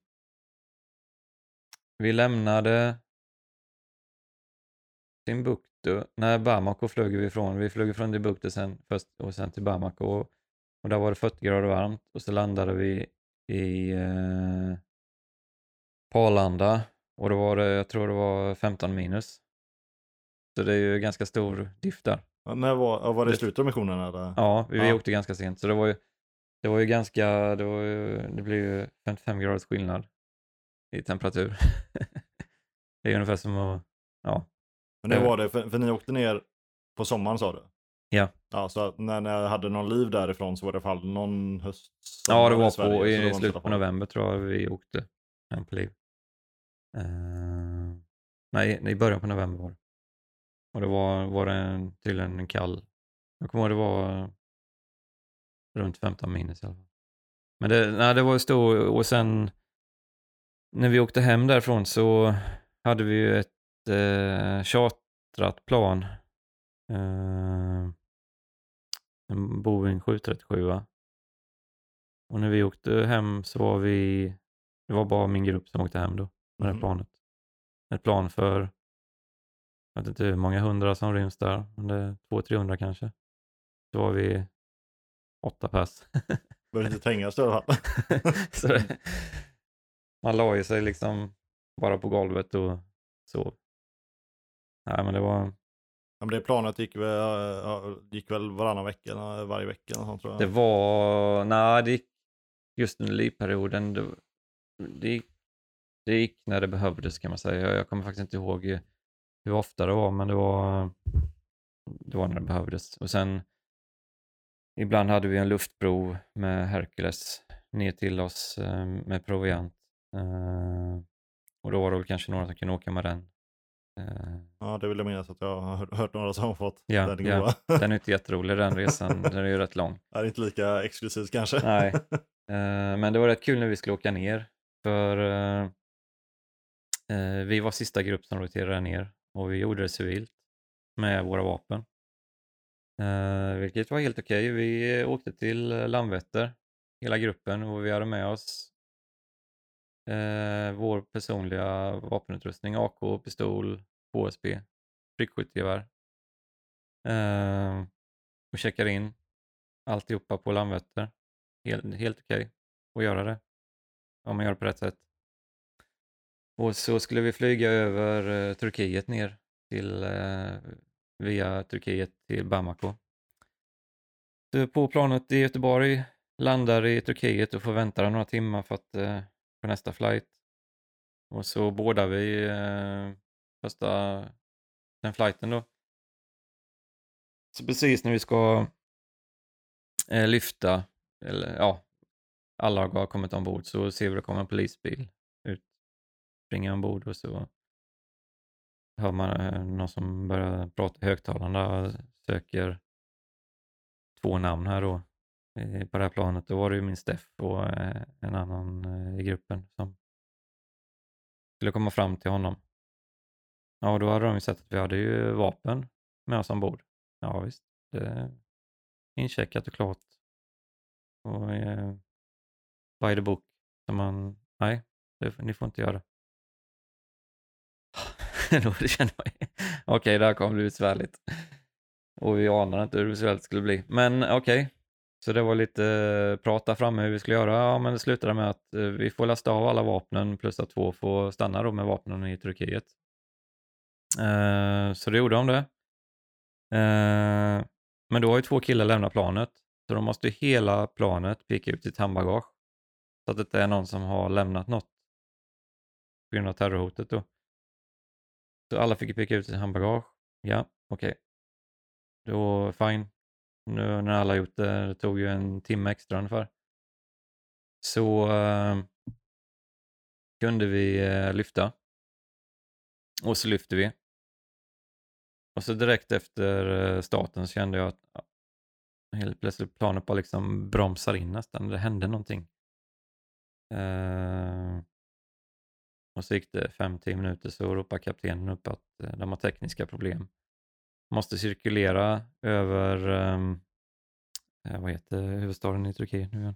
vi lämnade Timbuktu, nej Bamako flög vi ifrån. Vi flög från Timbuktu sen, först och sen till Bamako och, och där var det 40 grader varmt och så landade vi i eh, Arlanda och då var det, jag tror det var 15 minus. Så det är ju ganska stor diff där. Ja, när var, var det i slutet av missionen eller? Ja, vi Ja. åkte ganska sent så det var ju, det var ju ganska, det, var ju, det blev ju 55 graders skillnad i temperatur. det är ungefär som att, ja, Men det eh. var det, för, för ni åkte ner på sommaren sa du? Ja. Ja, så när ni hade någon liv därifrån så var det i alla fall någon höst? ja det var Sverige, på, det i inte slutet på november tror jag vi åkte hem på liv. Eh, nej, i början på november var det. Och det var, var det en, tydligen en kall, jag kommer ihåg det var runt 15 minus i alla fall. Men det, nej, det var stor och sen när vi åkte hem därifrån så hade vi ju ett eh, chartrat plan. Eh, en Boeing 737. Och när vi åkte hem så var vi, det var bara min grupp som åkte hem då med det Mhm. planet. Ett plan för, jag vet inte hur många hundra som ryms där, men det är 200-300 kanske. Så var vi åtta pers. Började inte tängas i alla fall. man la ju sig liksom bara på golvet och sov. Nej men det var, Ja, men det planet gick väl, gick väl varannan vecka, varje vecka och sånt tror jag. det var, nej det gick, just under livperioden, det, det, gick, det gick när det behövdes kan man säga. Jag, jag kommer faktiskt inte ihåg hur ofta det var, men det var, det var när det behövdes. Och sen ibland hade vi en luftbro med Hercules ner till oss eh, med proviant. Eh, och då var det väl kanske några som kunde åka med den. Eh, Ja, det vill jag minnas att jag har hört- några som har fått. Ja, den ja. den är inte jätterolig den resan, den är ju rätt lång. Det är inte lika exklusivt kanske. Nej. Men det var rätt kul när vi skulle åka ner. För vi var sista grupp som roterade ner och vi gjorde det civilt med våra vapen. Eh, vilket var helt okej. Vi åkte till eh, Landvetter, hela gruppen, och vi hade med oss eh, vår personliga vapenutrustning, AK, pistol, HSB, prickskyttegevär. Eh, och checkade in alltihopa på Landvetter. Helt, helt okej att göra det. Om man gör det på rätt sätt. Och så skulle vi flyga över eh, Turkiet ner till, eh, via Turkiet till Bamako. Så på planet i Göteborg, landar i Turkiet och får vänta där några timmar för att, eh, på nästa flight. Och så bådar vi eh, första den flighten då. Så precis när vi ska eh, lyfta, eller ja, alla har kommit ombord så ser vi att det kommer en polisbil springa springer ombord och så hör man eh, någon som börjar prata i högtalarna och söker två namn här då på det här planet. Då var det ju min Steff och eh, en annan eh, i gruppen som skulle komma fram till honom. Ja, då hade de ju sett att vi hade ju vapen med oss ombord. Ja, visst. Det är incheckat och klart. Och eh, by the book. Så man, nej, det, ni får inte göra det. Kände okej, det här kommer bli besvärligt. Och vi anade inte hur besvärligt det skulle bli. Men okej, så det var lite prata prat där framme hur vi skulle göra. Ja, men det slutade med att eh, vi får lasta av alla vapnen plus att två får stanna då med vapnen i Turkiet. Uh, så det gjorde de det. Uh, men då har ju två killar lämnat planet. Så de måste ju hela planet peka ut sitt handbagage. Så att det inte är någon som har lämnat något. På grund av terrorhotet då. Så alla fick ju peka ut sitt handbagage. Ja, okej. Då, fine. Nu när alla gjort det, det tog ju en timme extra ungefär. Så uh, kunde vi uh, lyfta. Och så lyfte vi. Och så direkt efter uh, starten så kände jag att helt plötsligt planet bara liksom bromsar in nästan. Det hände någonting. Uh, och så gick det 5-10 minuter så ropade kaptenen upp att eh, de har tekniska problem. Måste cirkulera över, eh, vad heter huvudstaden i Turkiet nu igen?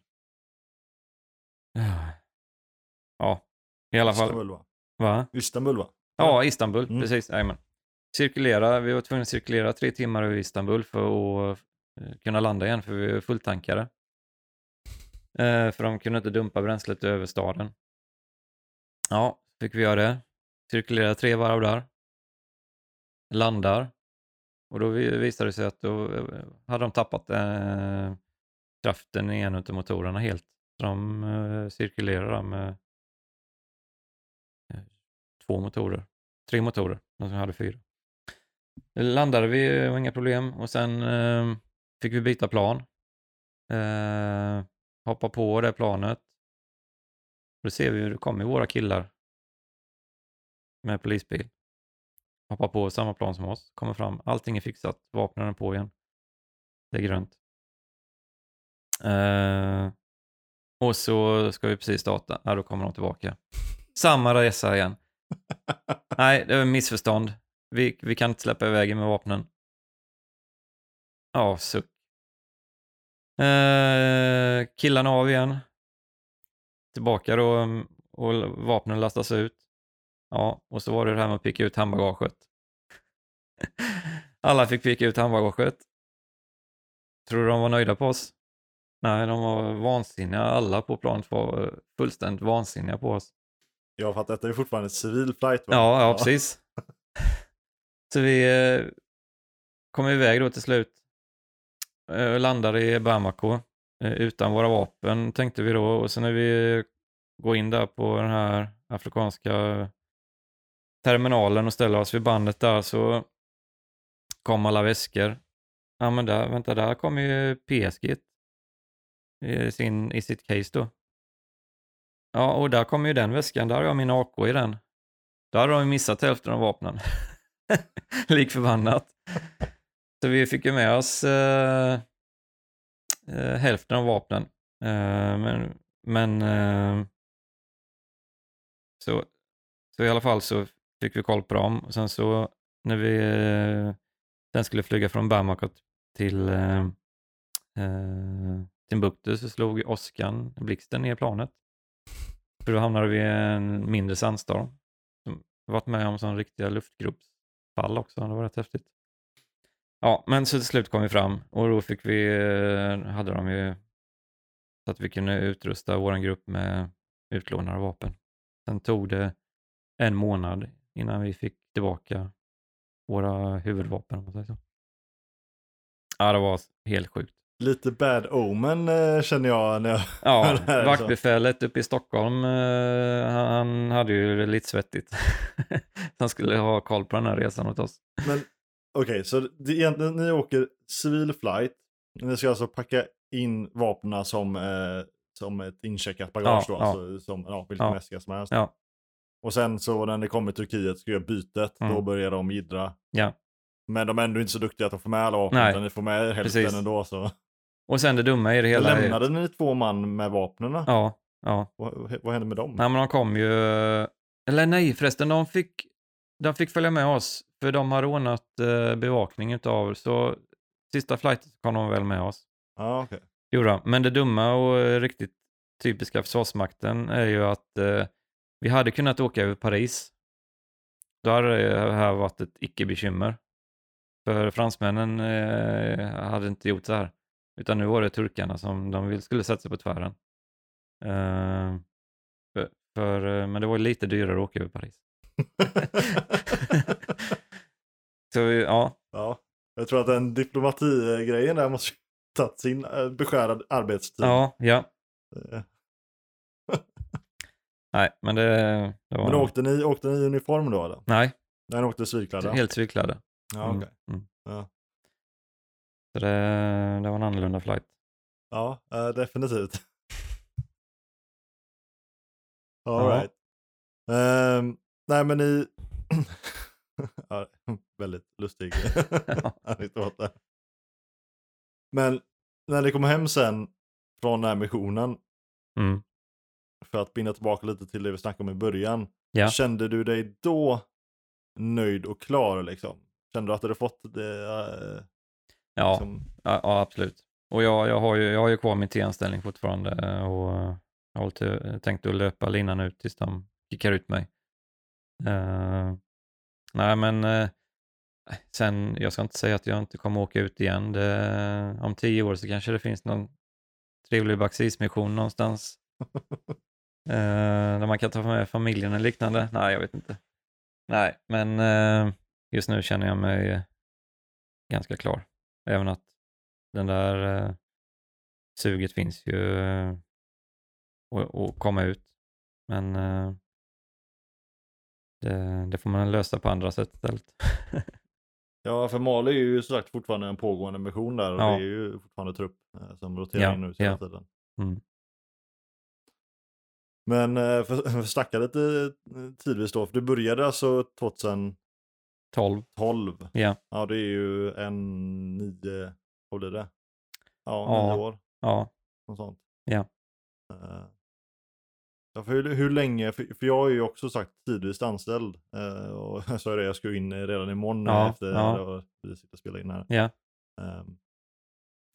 Ja, i alla fall. Istanbul va? Va? Istanbul va? Ja, Istanbul, Mm. precis. Jajamän. Cirkulera, vi var tvungna att cirkulera tre timmar över Istanbul för att eh, kunna landa igen, för vi var fulltankade. Eh, för de kunde inte dumpa bränslet över staden. Ja, fick vi göra det. Cirkulera tre varv där. Landar. Och då visade det sig att då eh, hade de tappat eh, kraften i en av motorerna helt. Så de eh, cirkulerar med eh, två motorer. Tre motorer, de som hade fyra. Landade vi, det var inga problem. Och sen eh, fick vi byta plan. Eh, hoppa på det planet. Då ser vi hur det kommer våra killar med polisbil. Hoppar på samma plan som oss, kommer fram, allting är fixat, vapnen är på igen. Det är grönt. Eh, och så ska vi precis starta, ja, då kommer de tillbaka. Samma resa igen. Nej, det var missförstånd. Vi, vi kan inte släppa iväg med vapnen. Ja, suck. Eh, killarna av igen. Tillbaka då och vapnen lastas ut. Ja, och så var det det här med att picka ut handbagaget. Alla fick picka ut handbagaget. Tror du de var nöjda på oss? Nej, de var vansinniga. Alla på planet var eh, fullständigt vansinniga på oss. Ja, för att detta är fortfarande civil flight va? Ja, ja, precis. Så vi eh, kom iväg då till slut. Eh, landade i Bamako. eh, utan våra vapen tänkte vi då. Och sen när vi går in där på den här afrikanska terminalen och ställer oss vid bandet där så kom alla väskor. Ja men där, vänta, där kom ju PSG i, sin, i sitt case då. Ja, och där kom ju den väskan, där har jag min AK i den. Där har de missat hälften av vapnen. Lik förbannat. Så vi fick ju med oss eh, eh, hälften av vapnen. Eh, men men eh, så, så i alla fall så fick vi koll på dem. Och sen så när vi eh, sen skulle flyga från Bamako till eh, eh, Timbuktu så slog åskan, blixten ner planet. För då hamnade vi i en mindre sandstorm. Som varit med om sån riktiga luftgruppsfall också, det var rätt häftigt. Ja, men så till slut kom vi fram och då fick vi, eh, hade de ju så att vi kunde utrusta vår grupp med utlånade vapen. Sen tog det en månad innan vi fick tillbaka våra huvudvapen. Om man säger så. Ja, det var helt sjukt. Lite bad omen eh, känner jag när jag Ja, här, så. vaktbefälet uppe i Stockholm, eh, han, hade ju det lite svettigt. han skulle ha koll på den här resan åt oss. Men okej, så det, egentligen, ni åker civil flight. Ni ska alltså packa in vapnen som, eh, som ett incheckat bagage Ja, då, ja. alltså, som ja, vilken Ja. väska som helst. Ja. Och sen så när ni kommer Turkiet ska göra bytet, Mm. då börjar de jiddra. Ja. Men de är ändå inte så duktiga att de får med alla vapen, utan ni får med hälften Precis. ändå. Så. Och sen det dumma i det hela. Lämnade ni två man med vapnen? Ja, ja. Vad, vad hände med dem? Nej, men de kom ju... Eller nej, förresten, de fick, de fick följa med oss. För de har ordnat eh, bevakning utav, så sista flighten kom de väl med oss. Ja, okej. Jo då, men det dumma och riktigt typiska Försvarsmakten är ju att eh, vi hade kunnat åka över Paris. Då hade det här varit ett icke-bekymmer. För fransmännen eh, hade inte gjort så här. Utan nu var det turkarna som de skulle sätta sig på tvären. Eh, för, för, eh, men det var lite dyrare att åka över Paris. Så ja, ja, jag tror att den diplomatigrejen där måste tagit sin eh, beskärad arbetstid. ja, ja. Nej, men det, det var... Men åkte ni, åkte ni i uniform då eller? Nej, Nej, ni åkte civilklädda? helt civilklädda. Ja, Mm, okej. mm. Ja. Så det, det var en annorlunda flight. Ja, eh, definitivt. All Ja. Ehm, nej, men ni... ja, väldigt lustig anekdot där. Men när ni kom hem sen från den här missionen, Mm. För att binda tillbaka lite till det vi snackade om i början, Ja. kände du dig då nöjd och klar liksom? Kände du att du hade fått det? eh, Ja, liksom... ja, ja, absolut. Och jag, jag, har ju, jag har ju kvar min T-anställning fortfarande och jag har tänkt att löpa linan ut tills de kickar ut mig. Eh, nej, men eh, sen, jag ska inte säga att jag inte kommer åka ut igen. Det, om tio år så kanske det finns någon trevlig baxismission någonstans. Eh, där man kan ta med familjen eller liknande. Nej, jag vet inte. Nej, men eh, just nu känner jag mig ganska klar. Även att den där eh, suget finns ju eh, att att komma ut. Men eh, det, det får man lösa på andra sätt istället. Ja, för Mali är ju som sagt fortfarande en pågående mission där och Ja. det är ju fortfarande trupp eh, som roterar Ja, in nu hela ja. tiden. Mm. Men eh, för, snacka lite eh, tidvis då, för du började alltså 2012. 12. Ja, Ja, det är ju en nio, vad blir det? Ja, Ja. nio år, ja, något sånt. Ja. Eh, Ja, för hur, hur länge, för, för jag är ju också sagt tidvis anställd. och jag sa det, jag ska ju in redan imorgon Ja, ja, efter ja. att vi sitter och spelar in här. ja, Ehm,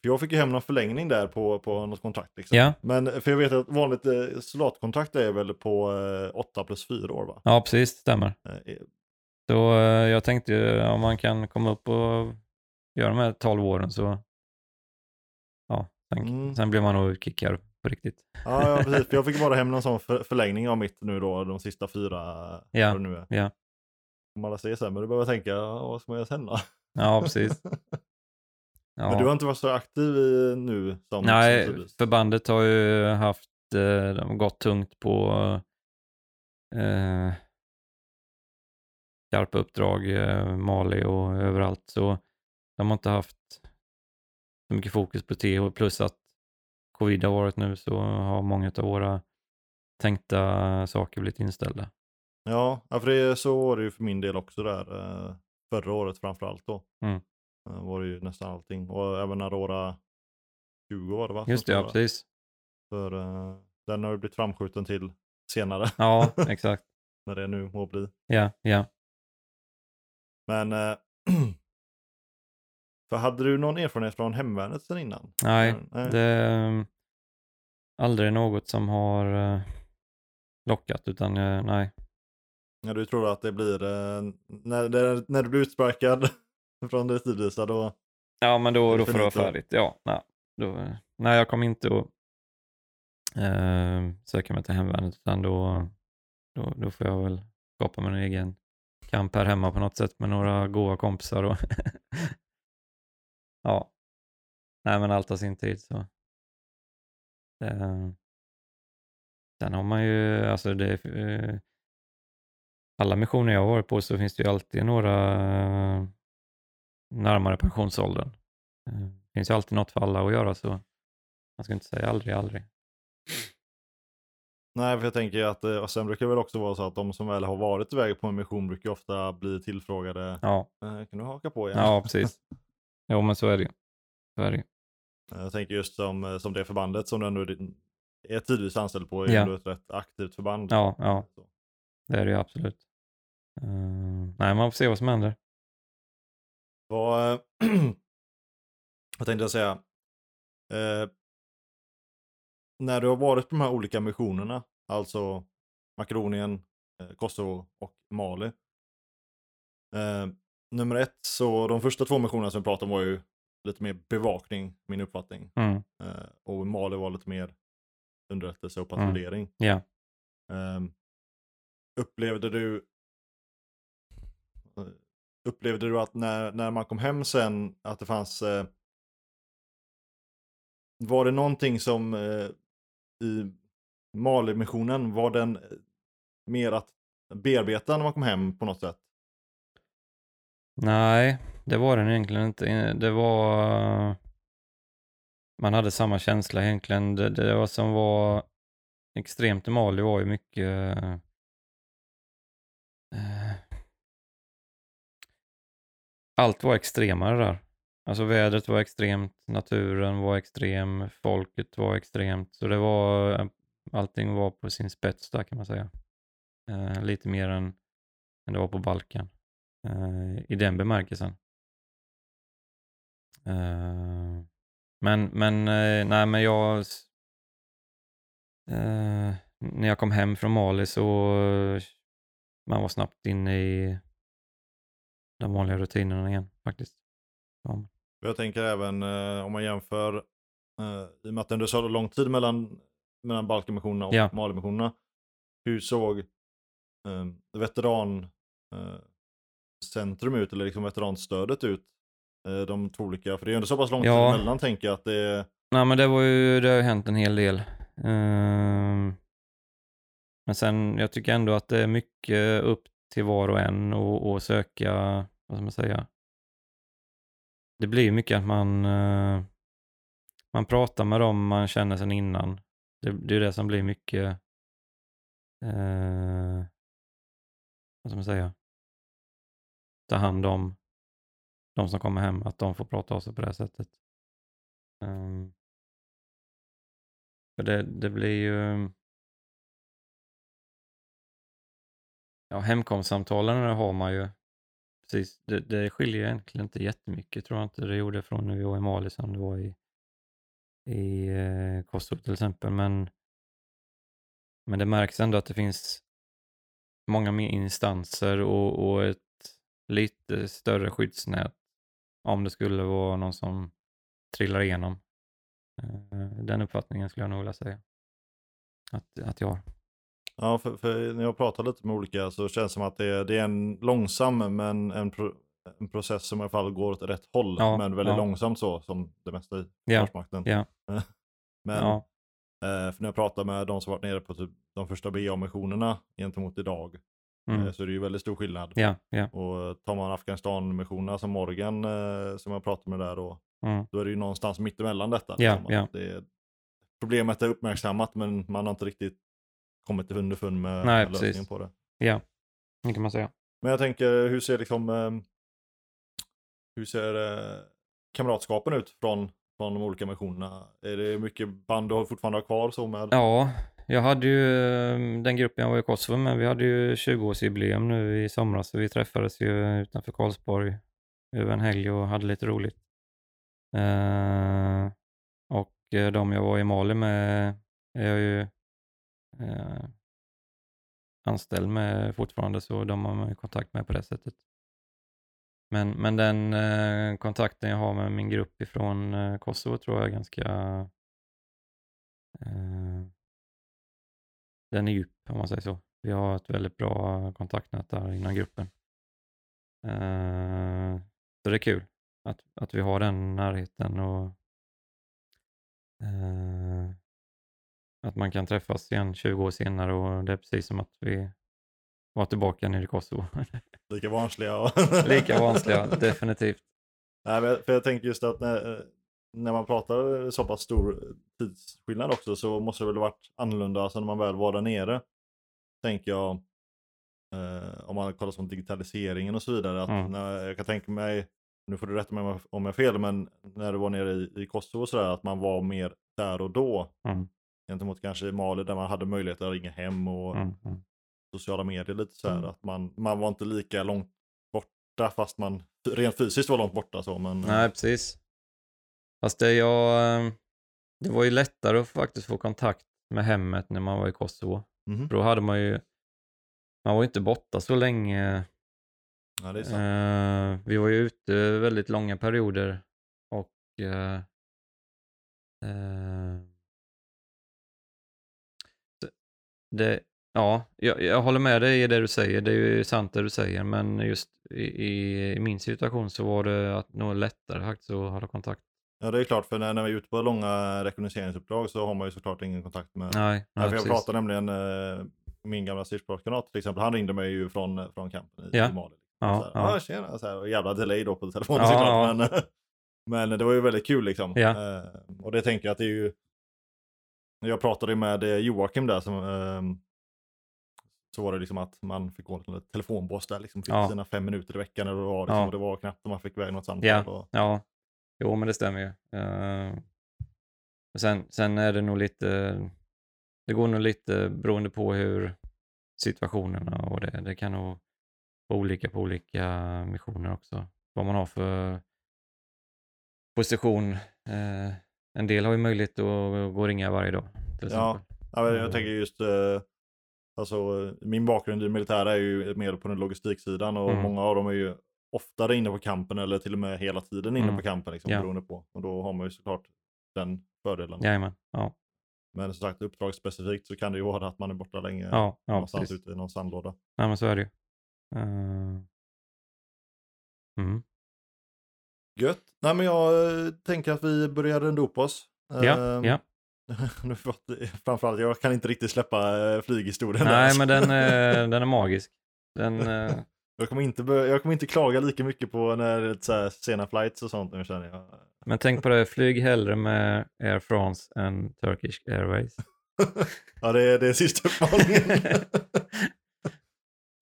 för jag fick ju hem någon förlängning där på, på något kontrakt. Liksom. ja, Men för jag vet att vanligt eh, soldatkontrakt är väl på eh, 8 plus 4 år va? ja, precis, stämmer. Eh, Så eh, jag tänkte ju, om man kan komma upp och göra de här 12 åren så ja, sen, Mm. sen blir man nog utkickad på riktigt. ja, ja, precis. För jag fick bara hem någon sån för, förlängning av mitt nu då, de sista fyra. Ja, det nu är. ja. Om alla säger så här, men då behöver jag tänka, vad ska man göra sen då? Ja, precis. Ja. Men du har inte varit så aktiv i, nu som Nej, som förbandet har ju haft, eh, de har gått tungt på eh, skarpa uppdrag, eh, Mali och överallt. Så de har inte haft så mycket fokus på och plus att covid har varit nu så har många av våra tänkta saker blivit inställda. Ja, ja, för det, så var det ju för min del också där. eh, Förra året framförallt då. Mm. Eh, Var det ju nästan allting. Och även Aurora 20 var det va? Just det, ja precis. För eh, den har ju blivit framskjuten till senare. Ja, exakt. när det nu må bli. Ja, ja. Men eh, för hade du någon erfarenhet från hemvärnet sen innan? Nej, nej. det är um, aldrig något som har lockat utan nej. Ja, du tror att det blir, eh, när, när du blir utsparkad från det tidvisa då? Ja, men då, då får det vara färdigt. Ja, nej. Då, nej, jag kommer inte att eh, söka mig till hemvärnet utan då, då, då får jag väl skapa mig en egen kamp här hemma på något sätt med några goa kompisar. Och ja, nej men allt har sin tid så. Eh, sen har man ju, alltså det, eh, alla missioner jag har varit på så finns det ju alltid några närmare pensionsåldern. Eh, Det finns ju alltid något för alla att göra så man ska inte säga aldrig, aldrig. Nej, för jag tänker att, eh, och sen brukar det väl också vara så att de som väl har varit iväg på en mission brukar ofta bli tillfrågade. Ja, Eh, kan du haka på igen? ja precis. Jo men så är det ju. Så är det Jag tänker just som, som det förbandet som du ändå är- tidvis anställd på, är Ja. ändå ett rätt aktivt förband. Ja, ja, Så. det är det ju absolut. Eh, nej, man får se vad som händer. Vad, vad tänkte jag säga? Eh, när du har varit på de här olika missionerna, alltså Makedonien, eh, Kosovo och Mali. Eh, nummer ett, så de första två missionerna som vi pratade om var ju lite mer bevakning, min uppfattning. Mm. Eh, och Mali var lite mer underrättelse och patrullering. Ja. Ehm, upplevde du Upplevde du att när, när man kom hem sen att det fanns eh, Var det någonting som eh, i Mali-missionen var den eh, mer att bearbeta när man kom hem på något sätt? Nej, det var den egentligen inte. Eh, det var... Man hade samma känsla egentligen. Det, det var som var extremt i Mali var ju mycket... Eh, allt var extremare där. Alltså vädret var extremt, naturen var extrem, folket var extremt. Så det var... Eh, allting var på sin spets där kan man säga. Eh, lite mer än, än det var på Balkan eh, i den bemärkelsen. Eh, men, men, eh, nej men jag, eh, när jag kom hem från Mali så man var snabbt inne i de vanliga rutinerna igen faktiskt. Ja, Jag tänker även eh, om man jämför eh, i och med att det är så lång tid mellan, mellan Balkanmissionerna och Ja. Mali-missionerna. Hur såg eh, veteran eh, centrum ut eller liksom veteranstödet ut? Eh, de två olika, för det är ändå så pass lång Ja. tid emellan tänker jag att det Nej men det var ju, det har ju hänt en hel del. Ehm, men sen, jag tycker ändå att det är mycket upp till var och en och, och söka, vad ska man säga? Det blir mycket att man, eh, man pratar med dem man känner sedan innan. Det, det är det som blir mycket, eh, vad ska man säga? Ta hand om de som kommer hem, att de får prata av sig på det här sättet. Um, För det, det blir ju... Ja, hemkomstsamtalen har man ju. Precis, det, det skiljer egentligen inte jättemycket tror jag inte det gjorde från när vi var i Mali som det var i, i eh, Kosovo till exempel. Men, men det märks ändå att det finns många mer instanser och, och ett lite större skyddsnät om det skulle vara någon som trillar igenom. Eh, den uppfattningen skulle jag nog vilja säga att, att jag har. Ja, för, för när jag pratar lite med olika så känns det som att det är, det är en långsam men en pro, en process som i alla fall går åt rätt håll, Ja, men väldigt ja. långsamt så, som det mesta i Ja, Försvarsmakten. ja. men ja, eh, för när jag pratar med de som varit nere på typ de första BA-missionerna gentemot idag, eh, mm, så är det ju väldigt stor skillnad. ja, ja, Och tar man Afghanistan-missionerna som Morgan, eh, som jag pratade med där då, mm, då är det ju någonstans mittemellan detta. Liksom. Det är, problemet är uppmärksammat, men man har inte riktigt kommit underfund med Nej, lösningen precis. på det. ja. Det kan man säga. Men jag tänker, hur ser liksom eh, hur ser eh, kamratskapen ut från, från de olika missionerna? Är det mycket band du fortfarande har kvar så med? Ja, jag hade ju eh, den gruppen jag var i Kosovo med, vi hade ju 20-årsjubileum nu i somras, så vi träffades ju utanför Karlsborg över en helg och hade lite roligt. Eh, och de jag var i Mali med är jag ju eh, anställd med fortfarande, så de har man ju kontakt med på det sättet. Men, men den eh, kontakten jag har med min grupp ifrån eh, Kosovo tror jag är ganska eh, den är djup om man säger så. Vi har ett väldigt bra kontaktnät där inom gruppen. Eh, så det är kul att, att vi har den närheten och eh, att man kan träffas igen 20 år senare och det är precis som att vi var tillbaka nere i Kosovo. Lika vanliga? Och Lika vanliga, definitivt. Nej, för jag tänker just att när, när man pratar så pass stor tidsskillnad också så måste det väl varit annorlunda alltså när man väl var där nere. Tänker jag. Eh, om man kollar som digitaliseringen och så vidare. Att Mm. när, jag kan tänka mig, nu får du rätta mig om jag- om jag har fel, men när du var nere i, i Kosovo och sådär, att man var mer där och då. Mm, Gentemot kanske i Mali där man hade möjlighet att ringa hem och mm, mm. sociala medier lite så här. Mm. Att man, man var inte lika långt borta fast man rent fysiskt var långt borta så. Men, Nej, precis. Fast det, jag, eh, det var ju lättare att faktiskt få kontakt med hemmet när man var i Kosovo. Mhm. För då hade man ju, man var ju inte borta så länge. Ja. Eh, vi var ju ute väldigt långa perioder och eh, eh, det, ja, jag, jag håller med dig i det du säger. Det är ju sant det du säger, men just i, i, min situation så var det att nog lättare faktiskt att hålla kontakt. Ja det är klart för när, när vi är ute på långa rekognoseringsuppdrag så har man ju såklart ingen kontakt med. Nej, nej för jag pratade nämligen eh, min gamla stridsbrottskamrat till exempel. Han ringde mig ju från, från campen i, Ja. i Mali. Ja, så här, ja. ja. tjena, så här, och jävla delay då på telefonen Ja, såklart. ja. Men, men det var ju väldigt kul liksom. Ja. Eh, och det tänker jag att det är ju. Jag pratade med eh, Joakim där som ehm, så var det liksom att man fick gå till telefonboss där liksom. Fick Ja. sina fem minuter i veckan eller vad. Liksom, Ja. och det var knappt om man fick iväg något samtal. Ja. Och, Ja, jo men det stämmer ju. Eh, och sen, sen är det nog lite, det går nog lite beroende på hur situationerna och det, det kan nog vara olika på olika missioner också. Vad man har för position. Eh, en del har ju möjlighet att gå och ringa varje dag Ja. jag Mm. tänker just, eh, alltså min bakgrund i militära är ju mer på den logistiksidan och Mm. många av dem är ju oftare inne på kampen eller till och med hela tiden inne Mm. på kampen liksom, Ja. beroende på. Och då har man ju såklart den fördelen. Jajamän, ja, Men som sagt uppdragsspecifikt så kan det ju vara att man är borta länge ja, ja någonstans precis. ute i någon sandlåda. Ja men så är det ju. Eh, mm. Gött. Nej men jag eh, tänker att vi börjar runda upp oss. Ja, Ehm, ja. framförallt, jag kan inte riktigt släppa eh, flyghistorien. där, Nej alltså. men den, är- den är magisk. Den, eh, Jag kommer, inte, jag kommer inte klaga lika mycket på när så här sena flights och sånt nu känner jag. Men tänk på det, flyg hellre med Air France än Turkish Airways. ja, det är, det är sista uppmaningen.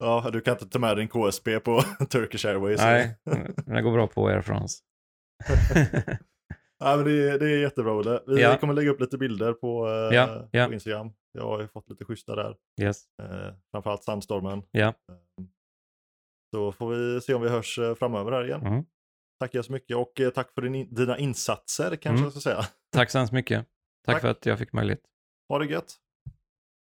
Ja, du kan inte ta med din KSP på Turkish Airways. Nej, men det går bra på Air France. ja, men det, är- det är jättebra Olle. Vi Ja. kommer lägga upp lite bilder på, eh, Ja, ja. på Instagram. Jag har ju fått lite schyssta där. yes. Eh, framförallt sandstormen. Ja. Eh, Så får vi se om vi hörs eh, framöver här igen. Mm. Tackar så mycket och tack för din, dina insatser kanske Mm. jag ska säga. Tack så hemskt mycket. Tack, Tack. för att jag fick möjlighet. Ha det gött.